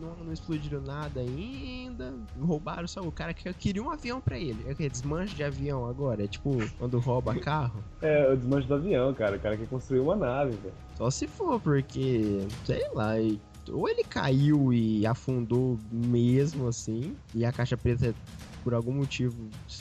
não, não explodiram nada ainda. Roubaram só o cara que queria um avião pra ele. É que desmanche de avião agora. É tipo quando rouba carro. É, o desmanche do avião, cara. O cara quer construir uma nave, velho. Só se for, porque. Sei lá. Ou ele caiu e afundou mesmo assim. E a caixa preta, por algum motivo,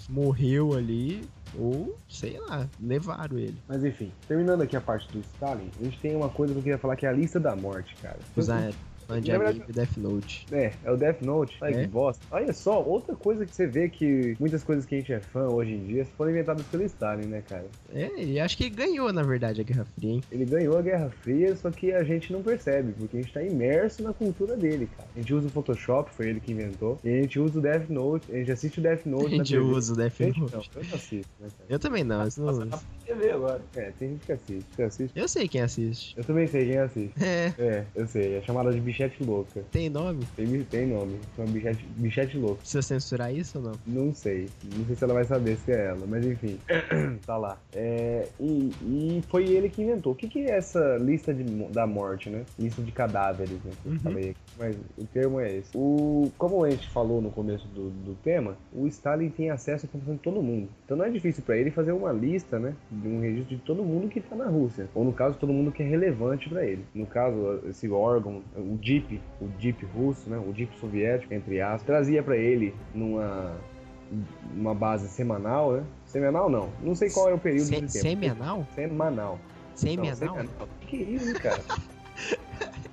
morreu ali. Ou, sei lá, levaram ele. Mas enfim, terminando aqui a parte do Stalin, a gente tem uma coisa que eu queria falar que é a lista da morte, cara. Usar fã de verdade- anime Death Note. É, é o Death Note. Olha É? que bosta. Olha só, outra coisa que você vê que muitas coisas que a gente é fã hoje em dia foram inventadas pelo Stalin, né, cara? É, e acho que ele ganhou, na verdade, a Guerra Fria, hein? Ele ganhou a Guerra Fria, só que a gente não percebe, porque a gente tá imerso na cultura dele, cara. A gente usa o Photoshop, foi ele que inventou, e a gente usa o Death Note, a gente assiste o Death A Note na gente usa o Death Note. não, eu não assisto, né, cara? Eu também não, isso não tá TV agora. É, tem gente que assiste. Você assiste? Eu sei quem assiste. Eu também sei quem assiste. É, É, eu sei, é chamada de bichete louca. tem nome? Tem, tem nome, chama bichete, bichete louca. Precisa censurar isso ou não? Não sei. Não sei se ela vai saber se é ela, mas enfim. tá lá. É, e, e foi ele que inventou. O que, que é essa lista de, da morte, né? Lista de cadáveres, né? que eu Uhum. falei aqui. Mas o termo é esse. O, como a gente falou no começo do, do tema, o Stalin tem acesso à informação de todo mundo. Então não é difícil pra ele fazer uma lista, né? De um registro de todo mundo que tá na Rússia. Ou no caso, todo mundo que é relevante pra ele. No caso, esse órgão, o DIP, o DIP russo, né? O DIP soviético, entre aspas, trazia pra ele numa uma base semanal, né? Semanal não. Não sei qual é o período Se- de tempo. Semanal? Semanal. Não, Semanal? semanal. Que, é isso, cara?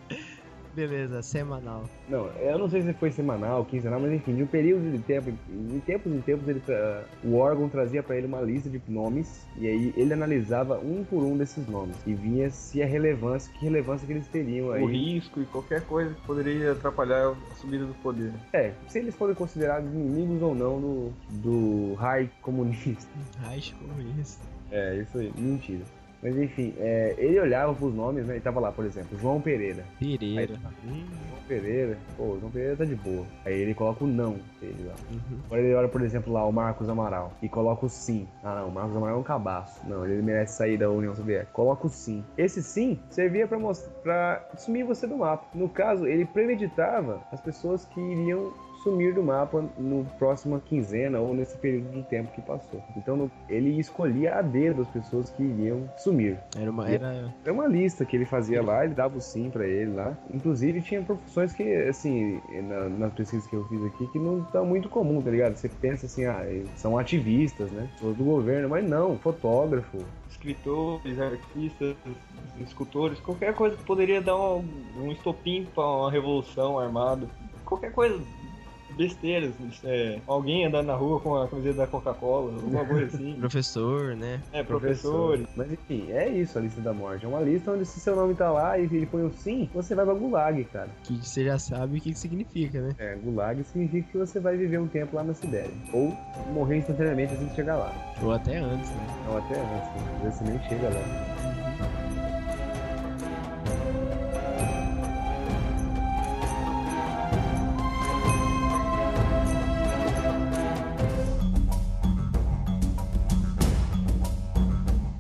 Beleza, semanal. não, eu não sei se foi semanal, quinzenal, mas enfim, de um período de tempo, de tempos em tempos, ele, tra- o órgão trazia pra ele uma lista de nomes e aí ele analisava um por um desses nomes e vinha se a relevância, que relevância que eles teriam aí. O risco e qualquer coisa que poderia atrapalhar a subida do poder. É, se eles forem considerados inimigos ou não do, do high comunista. Reich comunista. É, isso aí, mentira. Mas enfim, é, ele olhava pros nomes, né? E tava lá, por exemplo, João Pereira. Aí, Pereira. tá, hum, João Pereira, pô, João Pereira tá de boa. Aí ele coloca o não dele lá. Uhum. Agora ele olha, por exemplo, lá o Marcos Amaral e coloca o sim. Ah, não, o Marcos Amaral é um cabaço. Não, ele merece sair da União Soviética. Coloca o sim. Esse sim servia pra, mostrar, pra sumir você do mapa. No caso, ele premeditava as pessoas que iriam sumir do mapa no próxima quinzena ou nesse período de tempo que passou. Então no- ele escolhia a dedo as pessoas que iriam sumir. Era uma. Era. É uma lista que ele fazia lá, ele dava o sim pra ele lá. Inclusive tinha profissões que, assim, na- nas pesquisas que eu fiz aqui, que não tá muito comum, tá ligado? Você pensa assim, ah, são ativistas, né? Pessoas do governo, mas não, fotógrafo. Escritores, artistas, escultores, qualquer coisa que poderia dar um, um estopim pra uma revolução armada. Qualquer coisa, besteiras. é, alguém andando na rua com a camiseta da Coca-Cola, alguma coisa assim. Professor, né? É, professores. Mas enfim, é isso a lista da morte. É uma lista onde se seu nome tá lá e ele põe o sim, você vai pra Gulag, cara. Que você já sabe o que que significa, né? É, Gulag significa que você vai viver um tempo lá na Sibéria. Ou morrer instantaneamente assim que chegar lá. Ou até antes, né? Ou até antes, né? Às vezes você nem chega lá.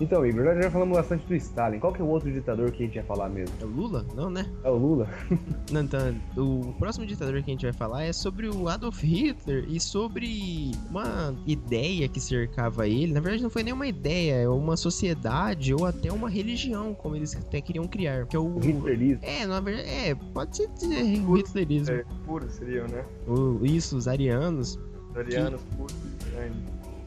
Então, Igor, nós já falamos bastante do Stalin. Qual que é o outro ditador que a gente ia falar mesmo? É o Lula? Não, né? É o Lula? Não, então, o próximo ditador que a gente vai falar é sobre o Adolf Hitler e sobre uma ideia que cercava ele. Na verdade, não foi nenhuma ideia, é uma sociedade ou até uma religião, como eles até queriam criar. Que é o. O hitlerismo. É, na verdade, é, pode ser dizer o hitlerismo. É, puros seriam, né? O- isso, os arianos. Arianos puros. né?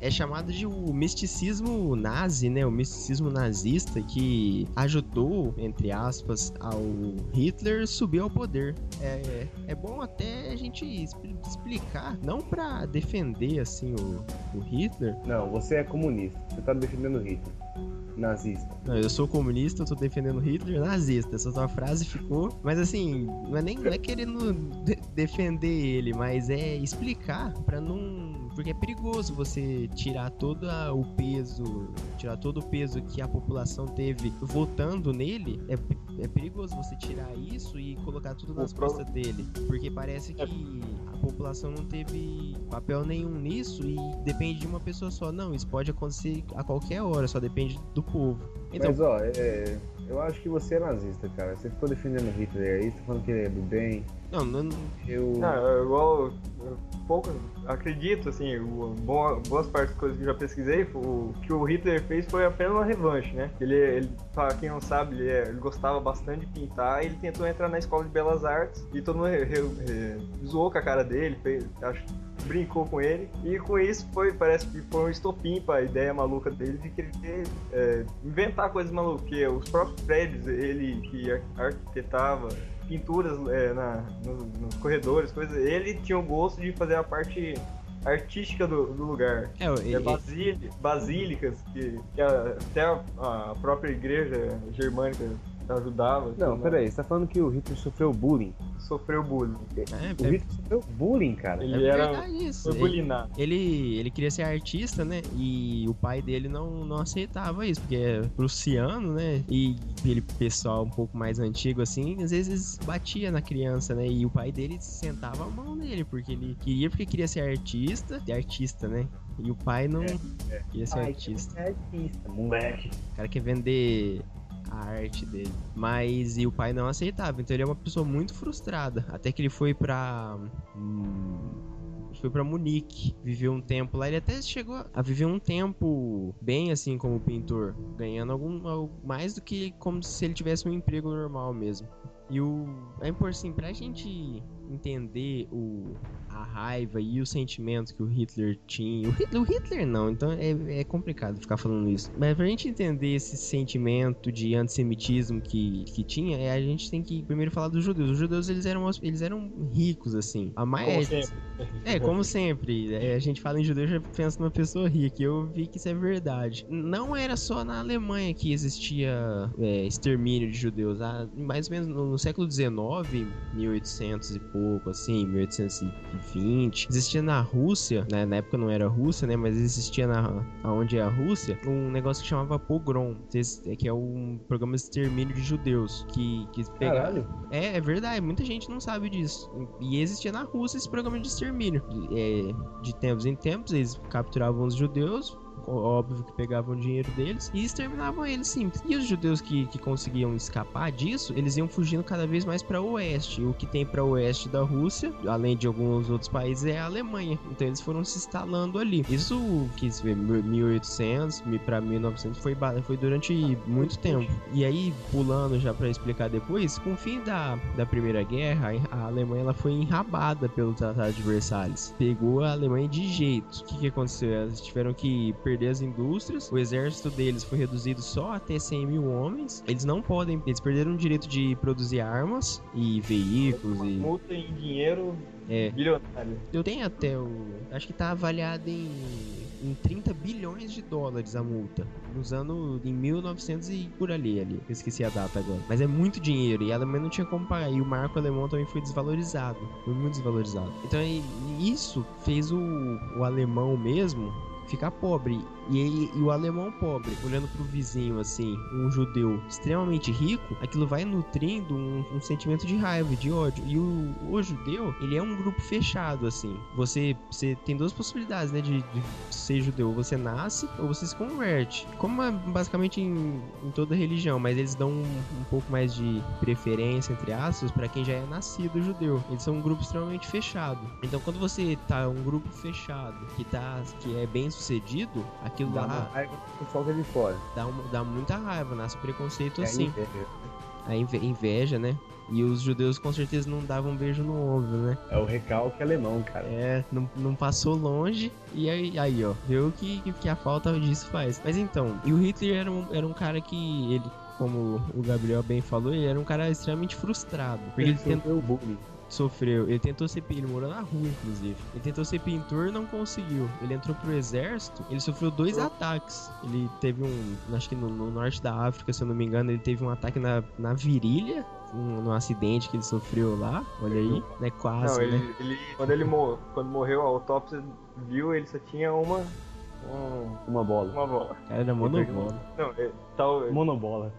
É chamado de o misticismo nazi, né? O misticismo nazista que ajudou, entre aspas, ao Hitler subir ao poder. É, é bom até a gente expli- explicar, não pra defender assim o, o Hitler. Não, você é comunista. Você tá defendendo o Hitler. Nazista? Não, eu sou comunista, eu tô defendendo Hitler nazista. Essa tua frase ficou. Mas assim, não é nem não é querendo de- defender ele, mas é explicar pra não. Porque é perigoso você tirar todo a- o peso, tirar todo o peso que a população teve votando nele. É, é perigoso você tirar isso e colocar tudo nas O pro- costas dele. Porque parece que a população não teve papel nenhum nisso e depende de uma pessoa só. Não, isso pode acontecer a qualquer hora, só depende do povo. Então, Mas ó, é, eu acho que você é nazista, cara. Você ficou defendendo Hitler aí, você tá falando que ele é do bem. não, não, Eu. Não, igual. eu Pouco, acredito, assim, o- boa- boas partes das coisas que eu já pesquisei, o que o Hitler fez foi apenas uma revanche, né? Ele, ele pra quem não sabe, ele, é- ele gostava bastante de pintar e ele tentou entrar na escola de belas artes e todo mundo re- re- re- zoou com a cara dele, fez, acho, brincou com ele e com isso foi, parece que foi um estopim pra ideia maluca dele de querer é, inventar coisas malucas, porque os próprios prédios, ele que ar- arquitetava pinturas é, na, nos, nos corredores, coisas. Ele tinha o gosto de fazer a parte artística do, do lugar. é, É, ele, basíli- basílicas, que, que a- até a, a própria igreja germânica ajudava. Não, né? peraí, você tá falando que o Hitler sofreu bullying. Sofreu bullying. é, O é- Hitler sofreu bullying, cara. Ele é era. isso. Foi Ele, ele, ele queria ser artista, né? E o pai dele não, não aceitava isso, porque é prussiano, né? E ele, pessoal um pouco mais antigo, assim, às vezes batia na criança, né? E o pai dele sentava a mão nele, porque ele queria, porque queria ser artista, e artista, né? E o pai não queria ser artista. É artista, moleque. O cara quer vender a arte dele. Mas e o pai não aceitava. Então ele é uma pessoa muito frustrada. Até que ele foi pra. hum, foi pra Munique, viveu um tempo lá. Ele até chegou a viver um tempo bem assim como pintor, ganhando algum algo mais do que como se ele tivesse um emprego normal mesmo. E o é assim, pra gente entender o a raiva e o sentimento que o Hitler tinha. O Hitler, o Hitler não, então é, é complicado ficar falando isso. Mas pra gente entender esse sentimento de antissemitismo que, que tinha, é, a gente tem que primeiro falar dos judeus. Os judeus eles eram, eles eram ricos, assim. A Como sempre. é, como sempre. É, a gente fala em judeu já pensa numa pessoa rica. E eu vi que isso é verdade. Não era só na Alemanha que existia é, extermínio de judeus. Ah, mais ou menos no, no século XIX, 1800 e pouco, assim, 1820. Existia na Rússia, né, na época não era Rússia, né? Mas existia na onde é a Rússia um negócio que chamava pogrom, é, que é um programa de extermínio de judeus. Que, que pegava- Caralho. é, é verdade, muita gente não sabe disso. E existia na Rússia esse programa de extermínio. É, de tempos em tempos, eles capturavam os judeus, óbvio que pegavam o dinheiro deles, e exterminavam eles simples. E os judeus que, que conseguiam escapar disso, eles iam fugindo cada vez mais para o oeste. O que tem para o oeste da Rússia, além de alguns outros países, é a Alemanha. Então eles foram se instalando ali. Isso, que se vê, 1800 para 1900, foi, foi durante muito tempo. E aí, pulando já para explicar depois, com o fim da, da Primeira Guerra, a Alemanha ela foi enrabada pelo Tratado de Versalhes. Pegou a Alemanha de jeito. O que, que aconteceu? Eles tiveram que perder as indústrias, o exército deles foi reduzido só até 100 mil homens. Eles não podem, eles perderam o direito de produzir armas e veículos e. multa em dinheiro É, bilionário. eu tenho até o. Acho que tá avaliado em, em 30 bilhões de dólares a multa. Nos anos. em 1900 e por ali, ali. Eu esqueci a data agora. Mas é muito dinheiro e a Alemanha não tinha como pagar. E o marco alemão também foi desvalorizado. Foi muito desvalorizado. Então isso fez o, o alemão mesmo ficar pobre. E, aí- e o alemão pobre, olhando pro vizinho assim, um judeu extremamente rico, aquilo vai nutrindo um, um sentimento de raiva, de ódio. E o, o judeu, ele é um grupo fechado, assim. Você, você tem duas possibilidades, né, de, de ser judeu. Você nasce ou você se converte. Como é basicamente em, em toda religião, mas eles dão um, um pouco mais de preferência, entre aspas, para quem já é nascido judeu. Eles são um grupo extremamente fechado. Então, quando você tá um grupo fechado, que tá que é bem sucedido, aquilo Dá dá, uma raiva é de fora. dá, uma- dá muita raiva, nasce preconceito É assim. inveja. A inve- inveja, né? E os judeus com certeza não davam um beijo no ombro, né? É o recalque alemão, cara. É, não, não passou longe. E aí, aí ó, viu o que, que a falta disso faz. Mas então, e o Hitler era um, era um cara que ele. Como o Gabriel bem falou, ele era um cara extremamente frustrado. Porque ele, Ele tent- sofreu bullying. Sofreu. Ele tentou ser. Ele morou na rua, inclusive. Ele tentou ser pintor e não conseguiu. Ele entrou pro exército. Ele sofreu dois ataques. Ele teve um. Acho que no, no norte da África, se eu não me engano, ele teve um ataque na, na virilha. Um, num acidente que ele sofreu lá, olha aí, né? Quase, Não, ele, né? ele- quando ele mor quando morreu, a autópsia viu, ele só tinha uma. um- Uma bola. uma bola. Cara era monobola. Não, ele, tal, Monobola.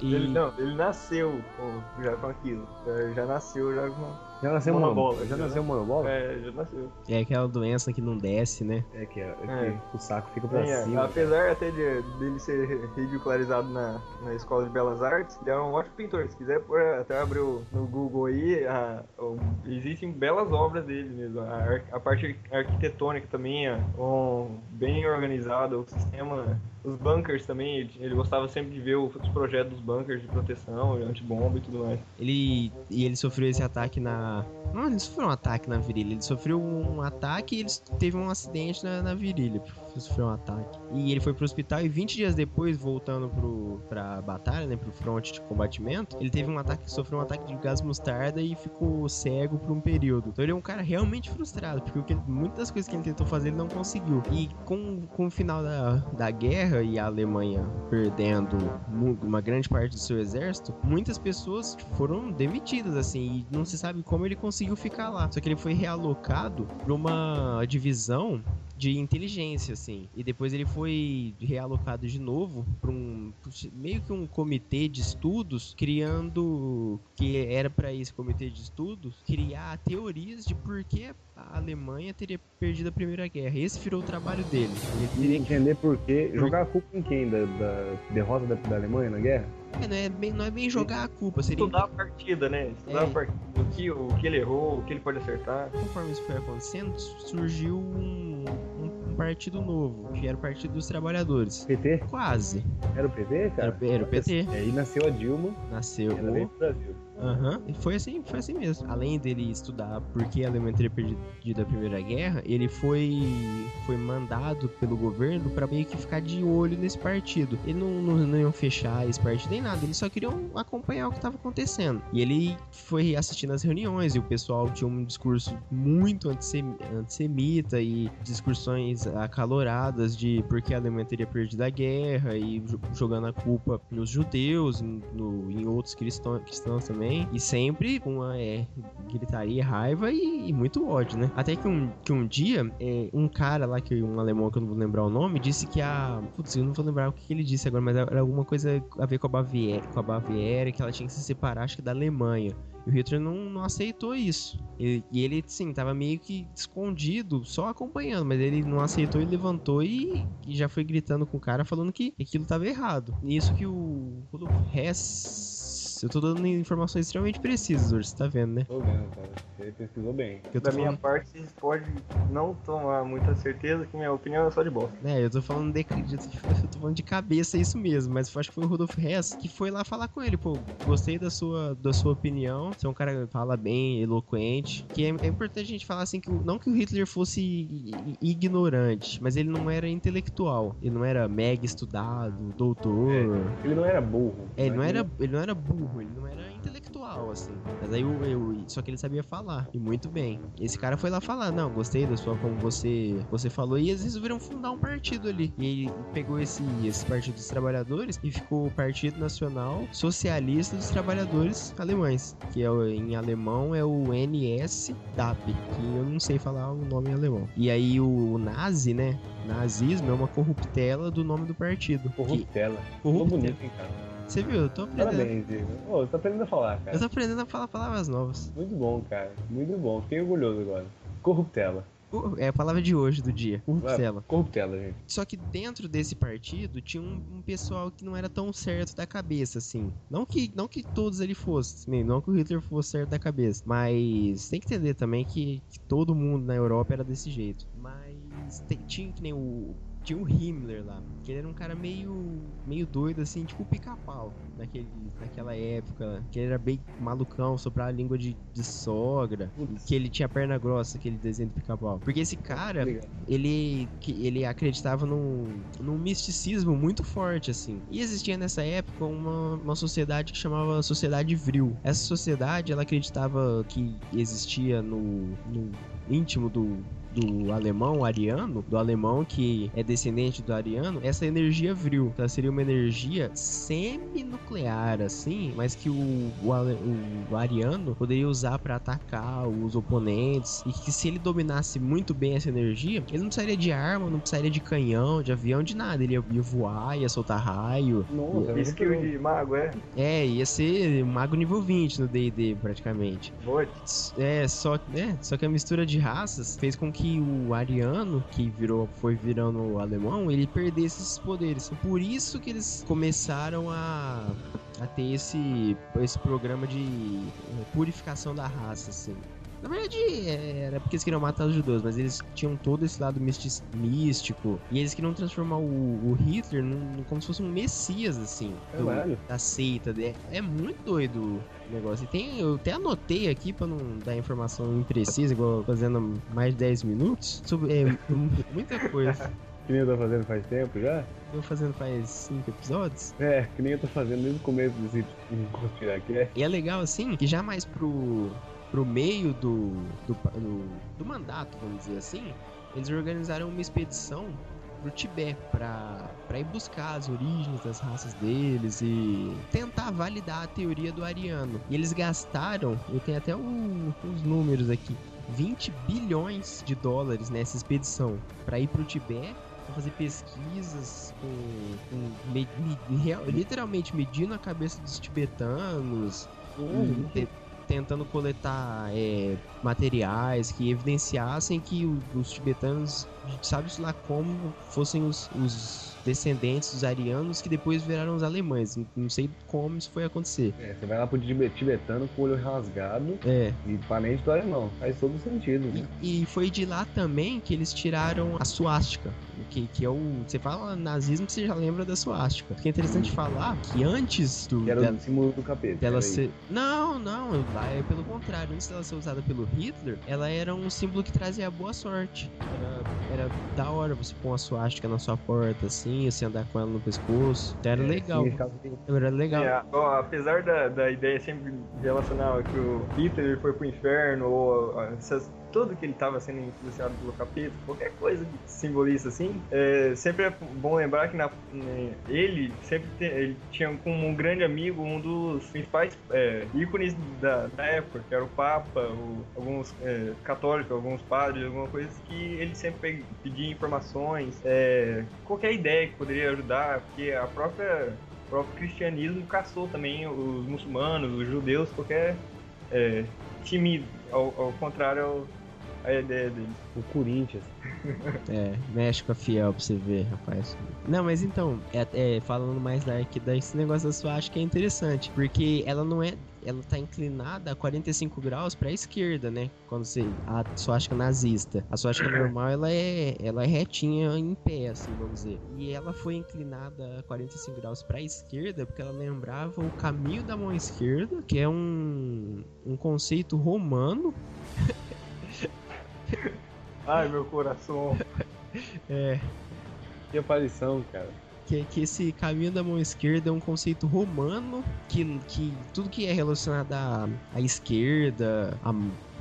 E ele, não, ele nasceu com, já com aquilo. Já, já nasceu já com. Já nasceu Monobola, monobola? Já já nasceu monobola? É, já nasceu. é aquela doença que não desce, né? É que, é, é É. que o saco fica pra Sim, é. cima. Apesar até de, dele ser ridicularizado na, na escola de belas artes, ele é um ótimo pintor. Se quiser pôr, até abrir o- no Google aí, a- o- existem belas obras dele mesmo. A, a parte arquitetônica também é um, bem organizada, o sistema, os bunkers também, ele, ele gostava sempre de ver os projetos dos bunkers de proteção, antibomba e tudo mais. Ele e ele sofreu esse ataque na não, ele sofreu um ataque na virilha. Ele sofreu um ataque e ele teve um acidente na, na virilha. Sofreu um ataque. E ele foi pro hospital e 20 dias depois, voltando pro, pra batalha, né? Pro fronte de combatimento, ele teve um ataque, sofreu um ataque de gás mostarda e ficou cego por um período. Então ele é um cara realmente frustrado, porque que ele- muitas coisas que ele tentou fazer ele não conseguiu. E com, com o final da, da guerra e a Alemanha perdendo uma grande parte do seu exército, muitas pessoas foram demitidas, assim, e não se sabe como ele conseguiu ficar lá. Só que ele foi realocado para uma divisão de inteligência, assim. E depois ele foi realocado de novo para um meio que um comitê de estudos, criando que era para esse comitê de estudos criar teorias de por que a Alemanha teria perdido a Primeira Guerra. Esse virou o trabalho dele. Ele teria que entender por quê. Jogar a culpa em quem? Da, da derrota da, da Alemanha na guerra? É, não, é bem, não é bem jogar a culpa, seria Estudar a partida, né? Estudar É. a partida. O que, o que ele errou, o que ele pode acertar. conforme isso foi acontecendo, surgiu um, um- um partido novo, que era o Partido dos Trabalhadores. PT? Quase. Era o PT, cara? Era, era o PT. E aí nasceu a Dilma Nasceu e ela veio o. pro Brasil. Aham. E foi assim, foi assim mesmo. Além dele estudar por que a Alemanha teria perdido a Primeira Guerra, ele foi, foi mandado pelo governo para meio que ficar de olho nesse partido. Ele não, não, não iam fechar esse partido nem nada, eles só queriam acompanhar o que estava acontecendo. E ele foi assistindo as reuniões e o pessoal tinha um discurso muito antissem- antissemita e discussões acaloradas de por que a Alemanha teria perdido a guerra e jo- jogando a culpa nos judeus, no, em outros cristão- cristãos também. E sempre com uma é, gritaria, raiva e, e muito ódio, né? Até que um, que um dia, é, um cara lá, que um alemão que eu não vou lembrar o nome, disse que a. Putz, eu não vou lembrar o que, que ele disse agora, mas era alguma coisa a ver com a Baviera, com a Baviera, que ela tinha que se separar, acho que da Alemanha. E o Hitler não, não aceitou isso. E, e ele, sim, tava meio que escondido, só acompanhando, mas ele não aceitou e levantou e, e já foi gritando com o cara, falando que aquilo tava errado. Nisso que o Rudolf Hess. Eu tô dando informações extremamente precisas você tá vendo, né? Tô vendo, cara. Você pesquisou bem. Eu Da minha falando, parte, vocês podem não tomar muita certeza que minha opinião é só de bosta. né, eu tô falando de, eu tô falando de cabeça é isso mesmo, mas eu acho que foi o Rudolf Hess que foi lá falar com ele, pô, gostei da sua, da sua opinião, você é um cara que fala bem, eloquente, que é, é importante a gente falar assim que não que o Hitler fosse ignorante, mas ele não era intelectual, ele não era mega estudado, doutor, Ele não era burro. É, ele não era, ele não era burro, ele não era intelectual, assim. Mas aí eu, eu- só que ele sabia falar, e muito bem. Esse cara foi lá falar, não, gostei da sua como você, você falou, e eles resolveram fundar um partido ali. E ele pegou esse, esse partido dos trabalhadores e ficou o Partido Nacional Socialista dos Trabalhadores Alemães, que é em alemão é o NSDAP, que eu não sei falar o nome em alemão. E aí o nazi, né? Nazismo é uma corruptela do nome do partido. Que, Corruptela. Ficou corruptela. bonito, hein, cara. Você viu? Eu tô aprendendo. Parabéns, Diego. Ô, você tá aprendendo a falar, cara. Eu tô aprendendo a falar palavras novas. Muito bom, cara. Muito bom. Fiquei orgulhoso agora. Corruptela. É a palavra de hoje, do dia. Corruptela. Corruptela, gente. Só que dentro desse partido tinha um, um pessoal que não era tão certo da cabeça, assim. Não que, não que todos ele fossem, nem- não que o Hitler fosse certo da cabeça. Mas tem que entender também que, que todo mundo na Europa era desse jeito. Mas tem- tinha que nem o. tinha o Himmler lá, que ele era um cara meio, meio doido, assim, tipo o pica-pau naquele, naquela época, que ele era bem malucão, soprar a língua de, de sogra, que ele tinha perna grossa, aquele desenho do pica-pau. Porque esse cara, ele, que ele acreditava num, num misticismo muito forte, assim. E existia nessa época uma, uma sociedade que chamava Sociedade Vril. Essa sociedade, ela acreditava que existia no, no íntimo do, do alemão ariano, do alemão que é descendente do ariano, essa energia vril. Ela seria uma energia semi-nuclear, assim, mas que o, o, o ariano poderia usar para atacar os oponentes. E que se ele dominasse muito bem essa energia, ele não precisaria de arma, não precisaria de canhão, de avião, de nada. Ele ia, ia voar, ia soltar raio. Nossa, é Skill de mago, é. É, ia ser mago nível 20 no D&D, praticamente. Boa. É, só, é, só que a mistura de raças fez com que o ariano, que virou, foi virando o alemão, ele perdesse esses poderes. Por isso que eles começaram a, a ter esse, esse programa de eh, purificação da raça, assim. Na verdade, é, era porque eles queriam matar os judeus, mas eles tinham todo esse lado místico. E eles queriam transformar o, o Hitler num, como se fosse um messias, assim. do- Caralho. da seita. É, é muito doido o negócio. E tem, eu até anotei aqui pra não dar informação imprecisa, igual fazendo mais de 10 minutos. Sobre, é, muita coisa. Que nem eu tô fazendo faz tempo já? Tô fazendo faz 5 episódios. É, que nem eu tô fazendo desde o começo desse conspiracast. E é legal, assim, que já mais pro, pro meio do, do, do, do mandato, vamos dizer assim, eles organizaram uma expedição pro Tibete pra, pra ir buscar as origens das raças deles e tentar validar a teoria do ariano. E eles gastaram, eu tenho até o- os números aqui, 20 bilhões de dólares nessa expedição pra ir pro Tibete pra fazer pesquisas com, com me- me- real- literalmente medindo a cabeça dos tibetanos e te- tentando coletar é, materiais que evidenciassem que o- os tibetanos, sabe-se lá como, fossem os, os descendentes dos arianos que depois viraram os alemães. Não- sei como isso foi acontecer. É, você vai lá pro tibe- tibetano com o olho rasgado É, e parente do alemão. Faz todo sentido. né? E, e foi de lá também que eles tiraram a suástica. Que, que é o. Você fala nazismo, você já lembra da suástica. Porque é interessante falar que antes do. Que era dela- símbolo do capeta. dela ser. Não, não, lá é pelo contrário. Antes dela ser usada pelo Hitler, ela era um símbolo que trazia boa sorte. Era, era da hora você pôr uma suástica na sua porta, assim, você andar com ela no pescoço. Então era É, legal. significava que- Era legal. É, ó, apesar da, da ideia sempre relacionar que o Hitler foi pro inferno, ou essas- tudo que ele estava sendo influenciado pelo capeta, qualquer coisa que simbolista assim, é, sempre é bom lembrar que na, né, ele sempre te- ele tinha como um grande amigo um dos principais é, ícones da, da época, que era o Papa, o- alguns é, católicos, alguns padres, alguma coisa que ele sempre pe- pedia informações, é, qualquer ideia que poderia ajudar, porque a própria o próprio cristianismo caçou também os muçulmanos, os judeus, qualquer é, time ao, ao contrário ao- à ideia dele. O Corinthians. É, mexe com a fiel pra você ver, rapaz. Não, mas então, é, é, falando mais da que desse negócio da suástica é interessante, porque ela não é. Ela tá inclinada a 45 graus pra esquerda, né? Quando você. A suástica nazista. A suástica normal, ela é. Ela é retinha em pé, assim, vamos dizer. E ela foi inclinada a 45 graus pra esquerda, porque ela lembrava o caminho da mão esquerda, que é um. um conceito romano. Ai, meu coração. É. Que aparição, cara. que, que esse caminho da mão esquerda é um conceito romano que, que tudo que é relacionado à, à esquerda, a,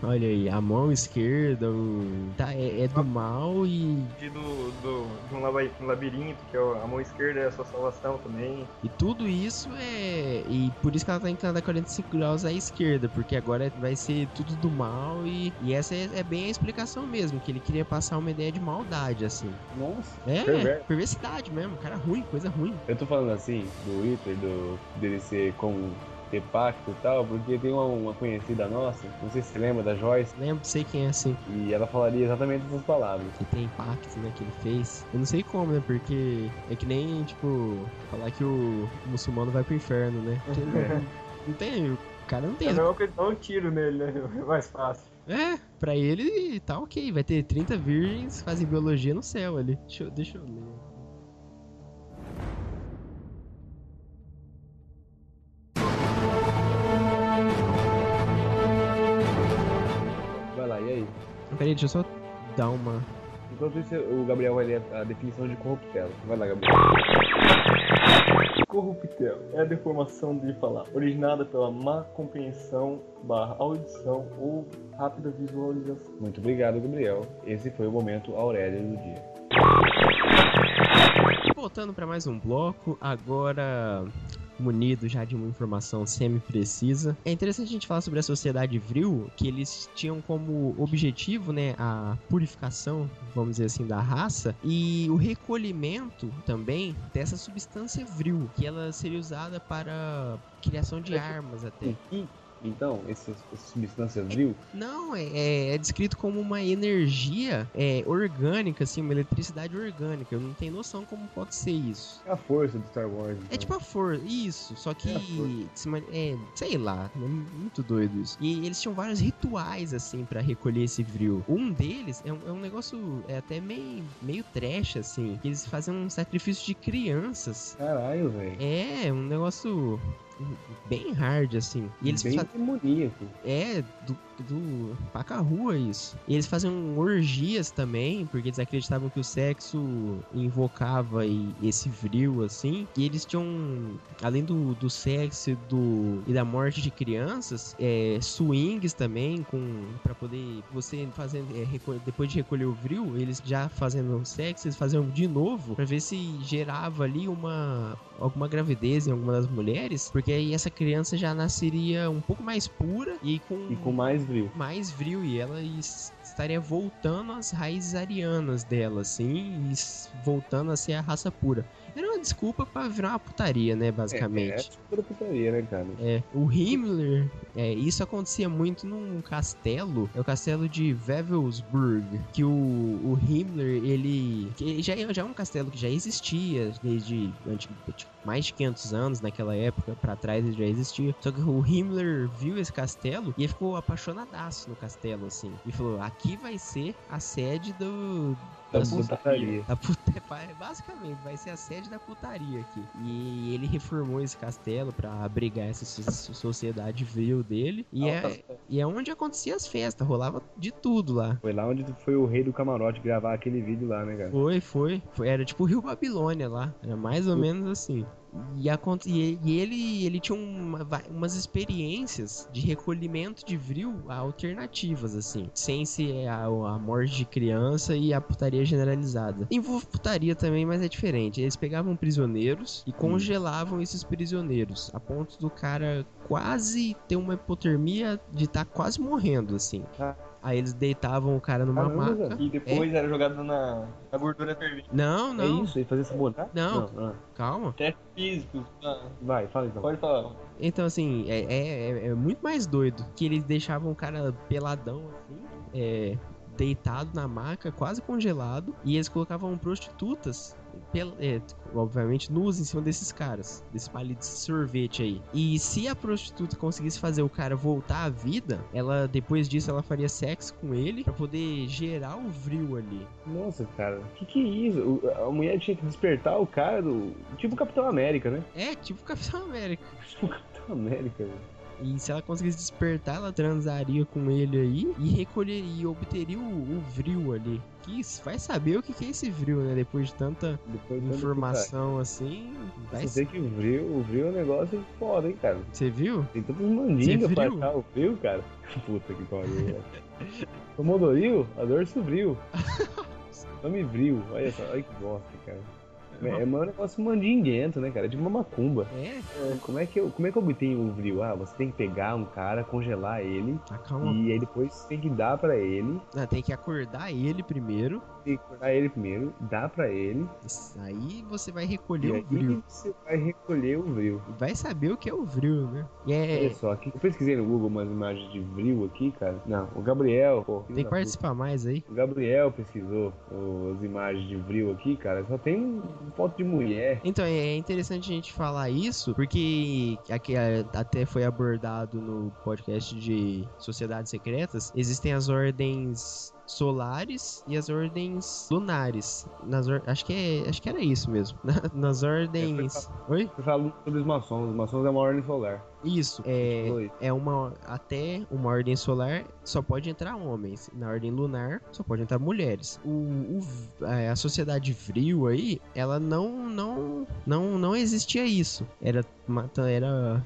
olha aí, a mão esquerda, o, tá, é, é do mal e, De, do, do, um um labirinto, que é a mão esquerda é a sua salvação também. e tudo isso é. E por isso que ela tá inclinada a 45 graus à esquerda, porque agora vai ser tudo do mal e, e essa é, é bem a explicação mesmo, que ele queria passar uma ideia de maldade, assim. Nossa. É, Perverso. perversidade mesmo, cara ruim, coisa ruim. Eu tô falando assim, do Hitler, do, dele ser como ter pacto e tal, porque tem uma, uma conhecida nossa, não sei se você lembra da Joyce, Lembro, sei quem é assim. e ela falaria exatamente essas palavras. que tem impacto, né, que ele fez. Eu não sei como, né, porque é que nem, tipo, falar que o muçulmano vai pro inferno, né? Não, não tem, o cara não tem. É coisa que dar um tiro nele, né? É mais fácil. É, pra ele tá ok, vai ter 30 virgens que fazem biologia no céu ali. Deixa eu, deixa eu ler. Aí. Peraí, deixa eu só dar uma. Enquanto isso, o Gabriel vai ler a, a definição de corruptela. Vai lá, Gabriel. Corruptela é a deformação de falar, originada pela má compreensão barra audição ou rápida visualização. Muito obrigado, Gabriel. Esse foi o momento Aurélia do dia. Voltando para mais um bloco, agora munido já de uma informação semi-precisa. É interessante a gente falar sobre a sociedade Vril, que eles tinham como objetivo, né, a purificação, vamos dizer assim, da raça e o recolhimento também dessa substância Vril, que ela seria usada para criação de armas até. Então, essa, substância vril, Não, é, é- é descrito como uma energia é, orgânica, assim, uma eletricidade orgânica. Eu não tenho noção como pode ser isso. é a força do Star Wars. É então. tipo a força, isso, só que. É É, sei lá, é muito doido isso. E eles tinham vários rituais, assim, pra recolher esse vril. Um deles é um, é um negócio é até meio, meio trash, assim. que Eles fazem um sacrifício de crianças. Caralho, velho. É, um negócio bem hard, assim. E eles Bem fa- demoníaco. é, do, do paca rua isso. E eles faziam orgias também, porque eles acreditavam que o sexo invocava e- esse vril, assim. E eles tinham, além do, do sexo e, do, e da morte de crianças, é, swings também, com para poder você fazendo, é, recolher- depois de recolher o vril, eles já fazendo sexo, eles faziam de novo, pra ver se gerava ali uma alguma gravidez em alguma das mulheres, porque aí essa criança já nasceria um pouco mais pura e com, E com mais vril. mais vril e ela estaria voltando às raízes arianas dela, assim, e voltando a ser a raça pura. Era uma desculpa pra virar uma putaria, né, É, basicamente. toda putaria, né, cara? É, o Himmler, é, isso acontecia muito num castelo, é o castelo de Wewelsburg, que o, o Himmler, ele, que ele já, é- já é um castelo que já existia desde antes, tipo, mais de 500 anos naquela época, pra trás ele já existia, só que o Himmler viu esse castelo e ficou apaixonadaço no castelo, assim, e falou, aqui vai ser a sede do... Da putaria. da puta, basicamente, vai ser a sede da putaria aqui. E ele reformou esse castelo pra abrigar essa so- sociedade vril dele. E é, e é onde acontecia as festas, rolava de tudo lá. Foi lá onde foi o rei do camarote gravar aquele vídeo lá, né, cara? Foi, foi, foi. Era tipo o Rio Babilônia lá. Era mais ou menos assim. E, e- ele, ele tinha uma- umas experiências de recolhimento de vril alternativas, assim. Sem ser a, a morte de criança e a putaria generalizada. Envolve putaria também, mas é diferente. Eles pegavam prisioneiros e congelavam esses prisioneiros. A ponto do cara quase ter uma hipotermia de estar quase morrendo, assim. Aí eles deitavam o cara numa Caramba, maca. velho. E depois era jogado na, na gordura fervente. Não, não. É isso? Ele fazia essa botar? Não. ah. Calma. Testes físicos. ah, Vai, fala então. pode falar. Então, assim, é, é, é- é muito mais doido. Que eles deixavam o cara peladão, assim, é, deitado na maca, quase congelado. E eles colocavam prostitutas, é, obviamente, nuas em cima desses caras. Desse palito de sorvete aí. E se a prostituta conseguisse fazer o cara voltar à vida, ela, depois disso, ela faria sexo com ele pra poder gerar o vril ali. Nossa, cara, que que é isso? A mulher tinha que despertar o cara do. Tipo o Capitão América, né? É, tipo Capitão América. Tipo o Capitão América, velho. E se ela conseguisse despertar, ela transaria com ele aí e recolheria e obteria o, o vril ali. Que vai saber o que, que é esse vril, né? Depois de tanta Depois quando informação assim. Vai ser. que o vril, o vril é um negócio foda, hein, cara. Você viu? Tem tantas mandingas pra achar o vril, cara. Puta que pariu, velho. O Modoril, a dor vril. Nome vril, olha só, olha que bosta, cara. É, é um negócio mandinguento, né, cara? É tipo uma macumba. É, Como é que eu, como é que eu obtenho o vril? Ah, você tem que pegar um cara, congelar ele, calma. e aí depois você tem que dar pra ele, Ah, tem que acordar ele primeiro. Tem que cortar ele primeiro, dar pra ele, Aí você vai recolher o vril. você vai recolher o vril. Vai saber o que é o vril, né? E é. Olha só, aqui, eu pesquisei no Google umas imagens de vril aqui, cara. Não, o Gabriel, pô, Tem que participar mais aí. O Gabriel pesquisou as imagens de vril aqui, cara. Só tem foto de mulher. Então, é interessante a gente falar isso, porque aqui é, até foi abordado no podcast de Sociedades Secretas, existem as ordens solares e as ordens lunares. Nas or- acho, que é- acho que era isso mesmo. Na- nas ordens. Oi? Você fala sobre os maçons. Os maçons é uma ordem solar. Isso. É, é uma. Até uma ordem solar só pode entrar homens. Na ordem lunar só pode entrar mulheres. O, o- é, a sociedade vril aí, ela não, não, não, não existia isso. Era, era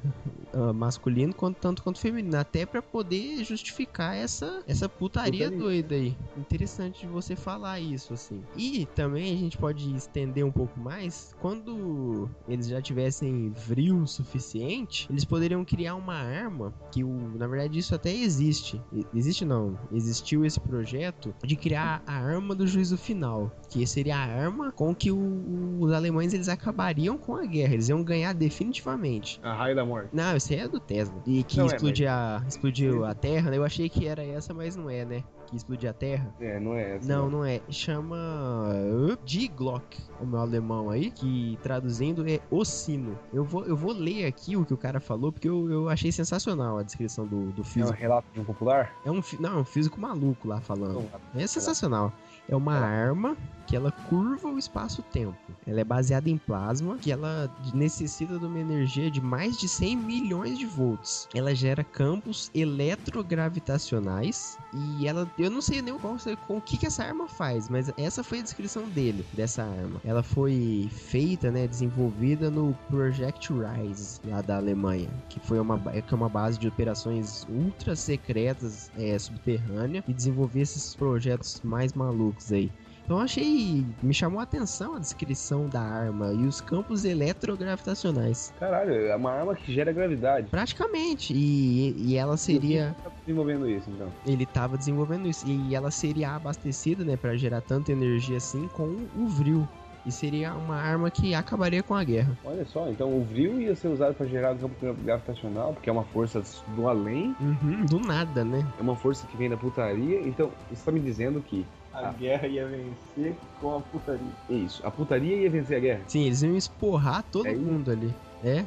ah, masculino quanto, tanto quanto feminino. Até pra poder justificar essa, essa putaria Putaria. doida aí. Interessante de você falar isso, assim. E também a gente pode estender um pouco mais. Quando eles já tivessem vril o suficiente, eles poderiam criar uma arma que o, na verdade isso até existe. Existe não, existiu esse projeto de criar a arma do juízo final, que seria a arma com que o- os alemães eles acabariam com a guerra, eles iam ganhar definitivamente. A raio da morte. Não, esse aí é do Tesla. E que Não é, explodir a, explodiu a Terra, né? Eu achei que era essa, mas não é, né? Que explodir a Terra. É, não é essa. Não, não é. Chama uh, Die Glock, o meu alemão aí, que traduzindo é o sino. Eu vou, eu vou ler aqui o que o cara falou, porque eu, eu achei sensacional a descrição do, do É um físico. relato de um popular? É um, não, é um físico maluco lá falando. É sensacional. É uma arma que ela curva o espaço-tempo. Ela é baseada em plasma, que ela necessita de uma energia de mais de 100 milhões de volts. Ela gera campos eletrogravitacionais e ela, eu não sei nem qual, com o que, que essa arma faz, mas essa foi a descrição dele dessa arma. Ela foi feita, né, desenvolvida no Project Rise lá da Alemanha, que foi uma, ba- que é uma base de operações ultra secretas é, subterrânea e desenvolver esses projetos mais malucos aí. Então achei. Me chamou a atenção a descrição da arma e os campos eletrogravitacionais. Caralho, é uma arma que gera gravidade. Praticamente. E, e ela seria. Tá desenvolvendo isso, então. Ele estava desenvolvendo isso. E ela seria abastecida, né, para gerar tanta energia assim com o vril. E seria uma arma que acabaria com a guerra. Olha só, então o vril ia ser usado para gerar campo gravitacional, porque é uma força do além, Uhum, do nada, né? é uma força que vem da putaria. Então, você tá me dizendo que A guerra ia vencer com a putaria. é isso, a putaria ia vencer a guerra. Sim, eles iam esporrar todo É mundo ali. É?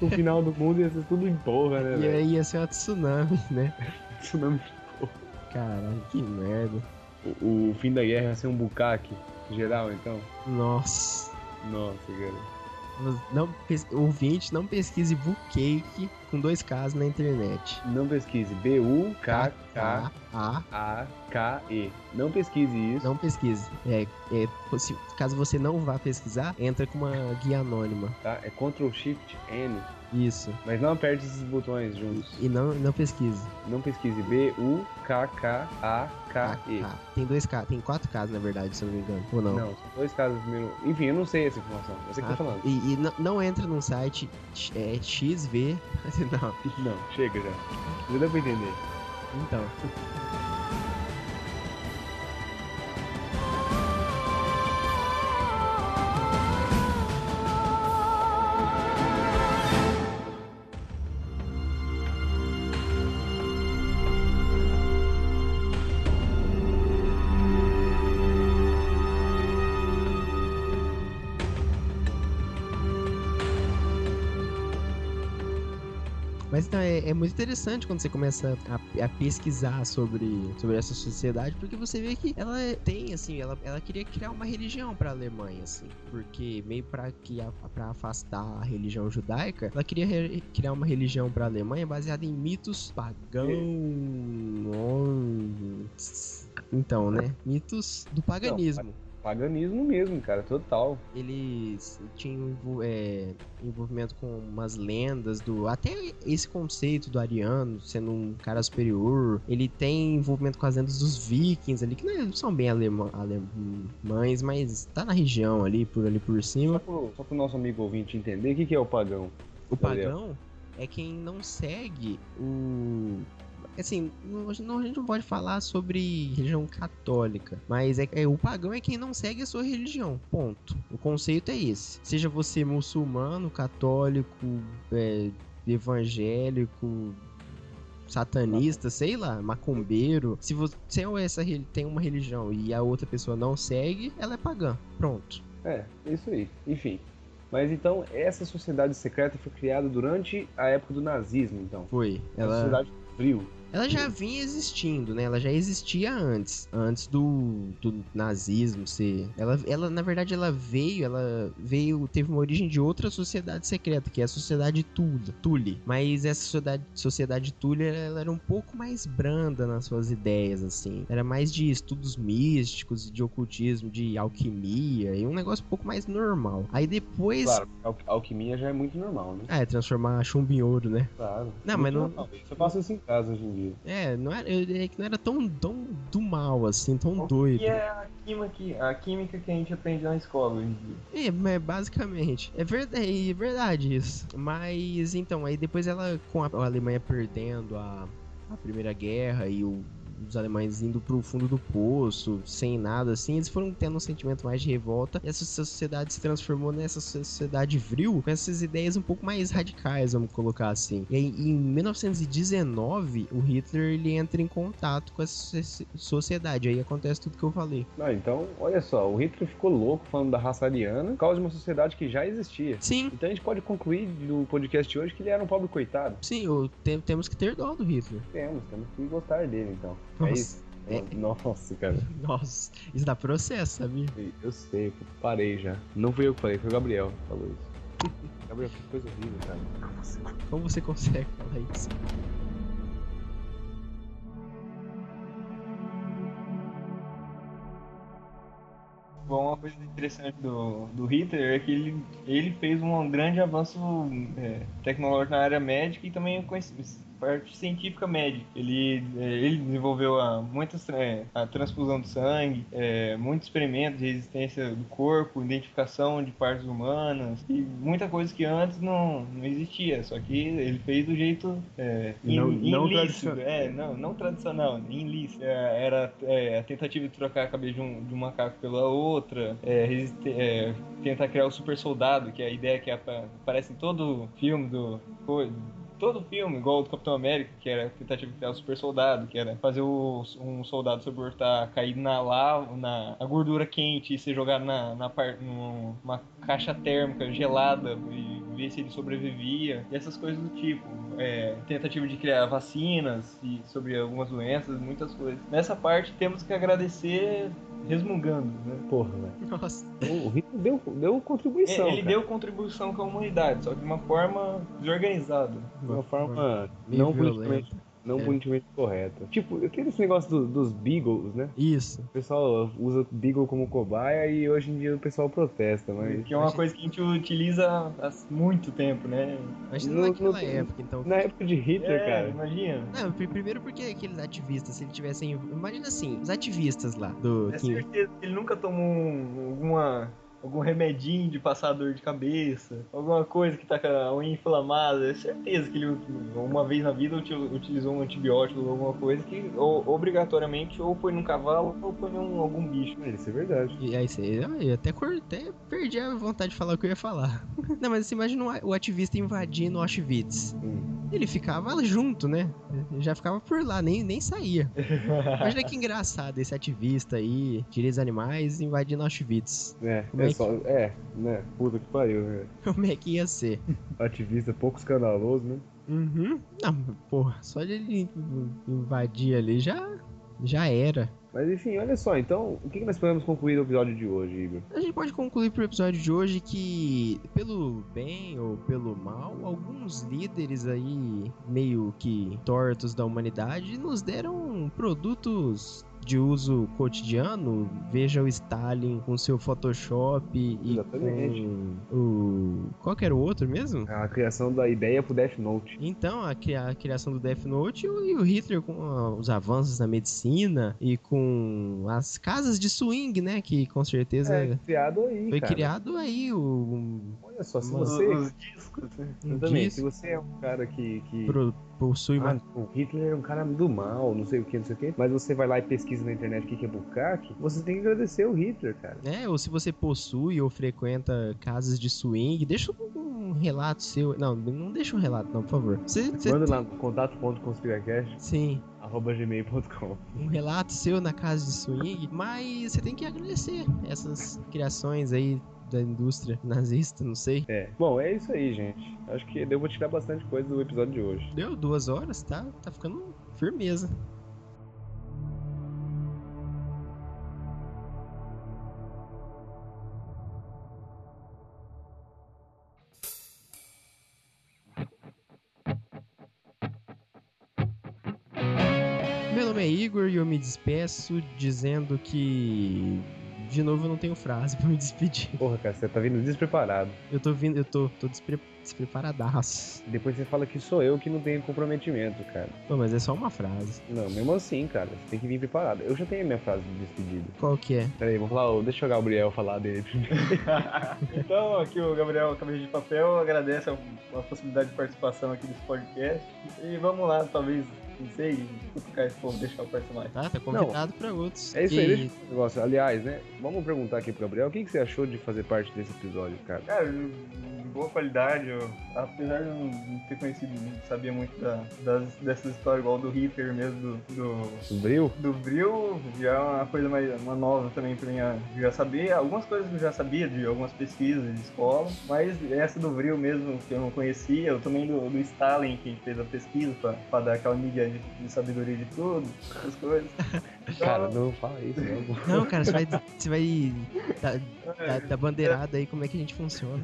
No final do mundo ia ser tudo em porra, né, E aí ia ser uma tsunami, né? Tsunami. Caralho, que merda. O, o fim da guerra ia ser um bucaque geral, então. Nossa. Nossa, cara. Não, ouvinte, não pesquise Bookcake com dois Ks na internet. Não pesquise. B-U-K-K-A-K-E. A. Não pesquise isso. Não pesquise. É, é, se- caso você não vá pesquisar, entra com uma guia anônima. Tá? É Ctrl Shift N. Isso. Mas não aperte esses botões juntos. E não, não pesquise. Não pesquise B-U-K-K-A-K-E. Ah, tem dois K, tem quatro Ks na verdade, se eu não me engano. Ou não? Não, são dois casos primeiro. Enfim, eu não sei essa informação. Eu sei que Ah, tá falando. e e não, não entra num site é, XV. Não, Não, chega já. Já deu pra entender. então. é, é muito interessante quando você começa a, a pesquisar sobre, sobre essa sociedade, porque você vê que ela é- tem, assim, ela, ela queria criar uma religião pra Alemanha, assim, porque meio pra, que, a- pra afastar a religião judaica, ela queria re- criar uma religião pra Alemanha baseada em mitos pagãos. Então, né? Mitos do paganismo. Paganismo mesmo, cara, total. eles tinham é, envolvimento com umas lendas do até esse conceito do ariano sendo um cara superior ele tem envolvimento com as lendas dos vikings ali que não é- são bem alemães mas tá na região ali por ali por Só cima pro, só pro nosso amigo ouvinte entender, o que, que é o pagão? o Gabriel. pagão é quem não segue o assim, não, a gente não pode falar sobre religião católica, mas é, é- o pagão é quem não segue a sua religião. Ponto. O conceito é esse. Seja você muçulmano, católico, é, evangélico, satanista, sei lá, macumbeiro. Se você ou essa tem uma religião e a outra pessoa não segue, ela é pagã. Pronto. É, isso aí. Enfim. Mas então, essa sociedade secreta foi criada durante a época do nazismo, então. Foi. A Ela sociedade frio. Ela já vinha existindo, né? Ela já existia antes, antes do, do nazismo ser. Ela, ela, na verdade, ela veio, ela veio, teve uma origem de outra sociedade secreta, que é a sociedade Tula, Tule. Mas essa sociedade, sociedade Tule, ela era um pouco mais branda nas suas ideias, assim. Era mais de estudos místicos, de ocultismo, de alquimia, e um negócio um pouco mais normal. Aí depois. Claro, al- alquimia já é muito normal, né? Ah, é transformar chumbo em ouro, né? Claro. Não, mas não- normal. Você faça isso em casa hoje em dia. É, não era, é que não era tão, tão do mal, assim, tão O doido. que é a química, a química que a gente aprende na escola hoje em dia. É, basicamente. É verdade, é verdade isso. Mas então, aí depois ela, com a, a Alemanha perdendo a, a Primeira Guerra e o- os alemães indo pro fundo do poço, sem nada assim, eles foram tendo um sentimento mais de revolta. E essa sociedade se transformou nessa sociedade vril, com essas ideias um pouco mais radicais, vamos colocar assim. E aí, em 1919, o Hitler ele entra em contato com essa soci- sociedade. Aí acontece tudo que eu falei. Não, então, olha só, o Hitler ficou louco falando da raça ariana por causa de uma sociedade que já existia. Sim, Então a gente pode concluir do podcast de hoje que ele era um pobre coitado. sim, eu, tem- temos que ter dó do Hitler. Temos, temos que gostar dele então. É Nossa. isso. É. Nossa, cara. Nossa, isso dá processo, sabia? Eu sei, eu parei já. Não fui eu que falei, foi o Gabriel que falou isso. Gabriel, que coisa horrível, cara. Como você consegue falar isso? Bom, uma coisa interessante do, do Hitler é que ele, ele fez um grande avanço é, tecnológico na área médica e também esse- parte científica médica. Ele, é, ele desenvolveu a, muitas, é, a transfusão de sangue, é, muitos experimentos de resistência do corpo, identificação de partes humanas e muita coisa que antes não, não existia. Só que ele fez do jeito é, in- Não- não ilícito. tradicional. É, não, não tradicional, ilícito. É, era é, a tentativa de trocar a cabeça de um, de um macaco pela outra, é, tentar criar o super soldado, que é a ideia que apa- aparece em todo filme do. Todo filme, igual o do Capitão América, que era a tentativa de criar o super soldado, que era fazer o- um soldado subortar cair na lava, na a gordura quente e ser jogado na, na par- numa caixa térmica gelada e ver se ele sobrevivia, e essas coisas do tipo. É, tentativa de criar vacinas e sobre algumas doenças, muitas coisas. Nessa parte temos que agradecer resmungando, né? Porra, velho. Nossa, O Hitler deu, deu contribuição. ele cara. deu contribuição com a humanidade, só que de uma forma desorganizada. De uma forma não politicamente, não É. politicamente correta. Tipo, aquele esse negócio do- dos Beagles, né? Isso. O pessoal usa Beagle como cobaia e hoje em dia o pessoal protesta, mas. Que é uma coisa que a gente utiliza há muito tempo, né? Mas Não- naquela não- época, então. Na época de Hitler, É, cara. imagina. Não, pri- primeiro porque aqueles ativistas, se eles tivessem. Imagina assim, os ativistas lá do. É certeza que ele nunca tomou um- alguma, algum remedinho de passar dor de cabeça, alguma coisa que tá com a unha inflamada. É certeza que ele, uma vez na vida, uti- utilizou um antibiótico ou alguma coisa que, ou, obrigatoriamente, ou foi num cavalo ou foi num algum bicho. Isso é verdade. E aí você. Eu até, até perdi a vontade de falar o que eu ia falar. Não, mas você imagina o ativista invadindo Auschwitz. Hum. Ele ficava junto, né? Ele já ficava por lá, nem, nem saía. Imagina que engraçado esse ativista aí, direitos animais, invadindo Auschwitz. É, Como é, né? Puta que pariu, né? Como é que ia ser? Ativista pouco escandaloso, né? Uhum. Não, porra, só de ele invadir ali já, já era. Mas enfim, olha só, então, o que que nós podemos concluir do episódio de hoje, Igor? A gente pode concluir pro episódio de hoje que, pelo bem ou pelo mal, alguns líderes aí, meio que tortos da humanidade, nos deram produtos de uso cotidiano. Veja o Stalin com seu Photoshop e Exatamente. com o. Qual que era o outro mesmo? A criação da ideia pro Death Note. Então, a, cria- a criação do Death Note e o, e o Hitler com ah, os avanços na medicina e com as casas de swing, né? Que com certeza É, criado aí, foi cara. criado aí o Olha só, se você... Os discos, né? um Exatamente, disco se você é um cara que... que... pro- possui Ah, o Hitler é um cara do mal, não sei o que, não sei o que. Mas você vai lá e pesquisa na internet o que é bukkake, você tem que agradecer o Hitler, cara. né? Ou se você possui ou frequenta casas de swing, deixa um relato seu. Não, não deixa um relato, não, por favor. Você, você Manda tem- lá no contato.conspiracast, Sim, arroba gmail.com. um relato seu na casa de swing, mas você tem que agradecer essas criações aí da indústria nazista, não sei. É. Bom, é isso aí, gente. Acho que deu pra tirar bastante coisa do episódio de hoje. Deu duas horas, tá? Tá ficando firmeza. Meu nome é Igor e eu me despeço dizendo que. De novo, eu não tenho frase pra me despedir. Porra, cara, você tá vindo despreparado. Eu tô vindo, eu tô, tô despre, despreparadaço. Depois você fala que sou eu que não tenho comprometimento, cara. Pô, mas é só uma frase. Não, mesmo assim, cara, você tem que vir preparado. Eu já tenho a minha frase de despedida. Qual que é? Peraí, vamos falar, deixa o Gabriel falar dele primeiro. então, aqui o Gabriel Cabeça de Papel agradece a, a possibilidade de participação aqui desse podcast. E vamos lá, talvez, não sei, cutucar esse povo, deixar o personagem. Tá, tá convidado pra outros. É isso aí, E- deixa eu um negócio. Aliás, né, vamos perguntar aqui pro Gabriel, o que, que você achou de fazer parte desse episódio, cara? Cara, de boa qualidade, eu, apesar de eu não ter conhecido, não sabia muito da, das, dessas histórias, igual do Hitler mesmo, do, do, Sobril? do Bril, já é uma coisa mais uma nova também pra mim. Eu já sabia, algumas coisas que eu já sabia de algumas pesquisas de escola, mas essa do Bril mesmo que eu não conhecia, eu também do, do Stalin que fez a pesquisa pra, pra dar aquela mídia de, de sabedoria de tudo, essas coisas. Então, Cara, não fala isso, não. Não, cara, você vai, você vai dar, dar, dar bandeirada aí como é que a gente funciona.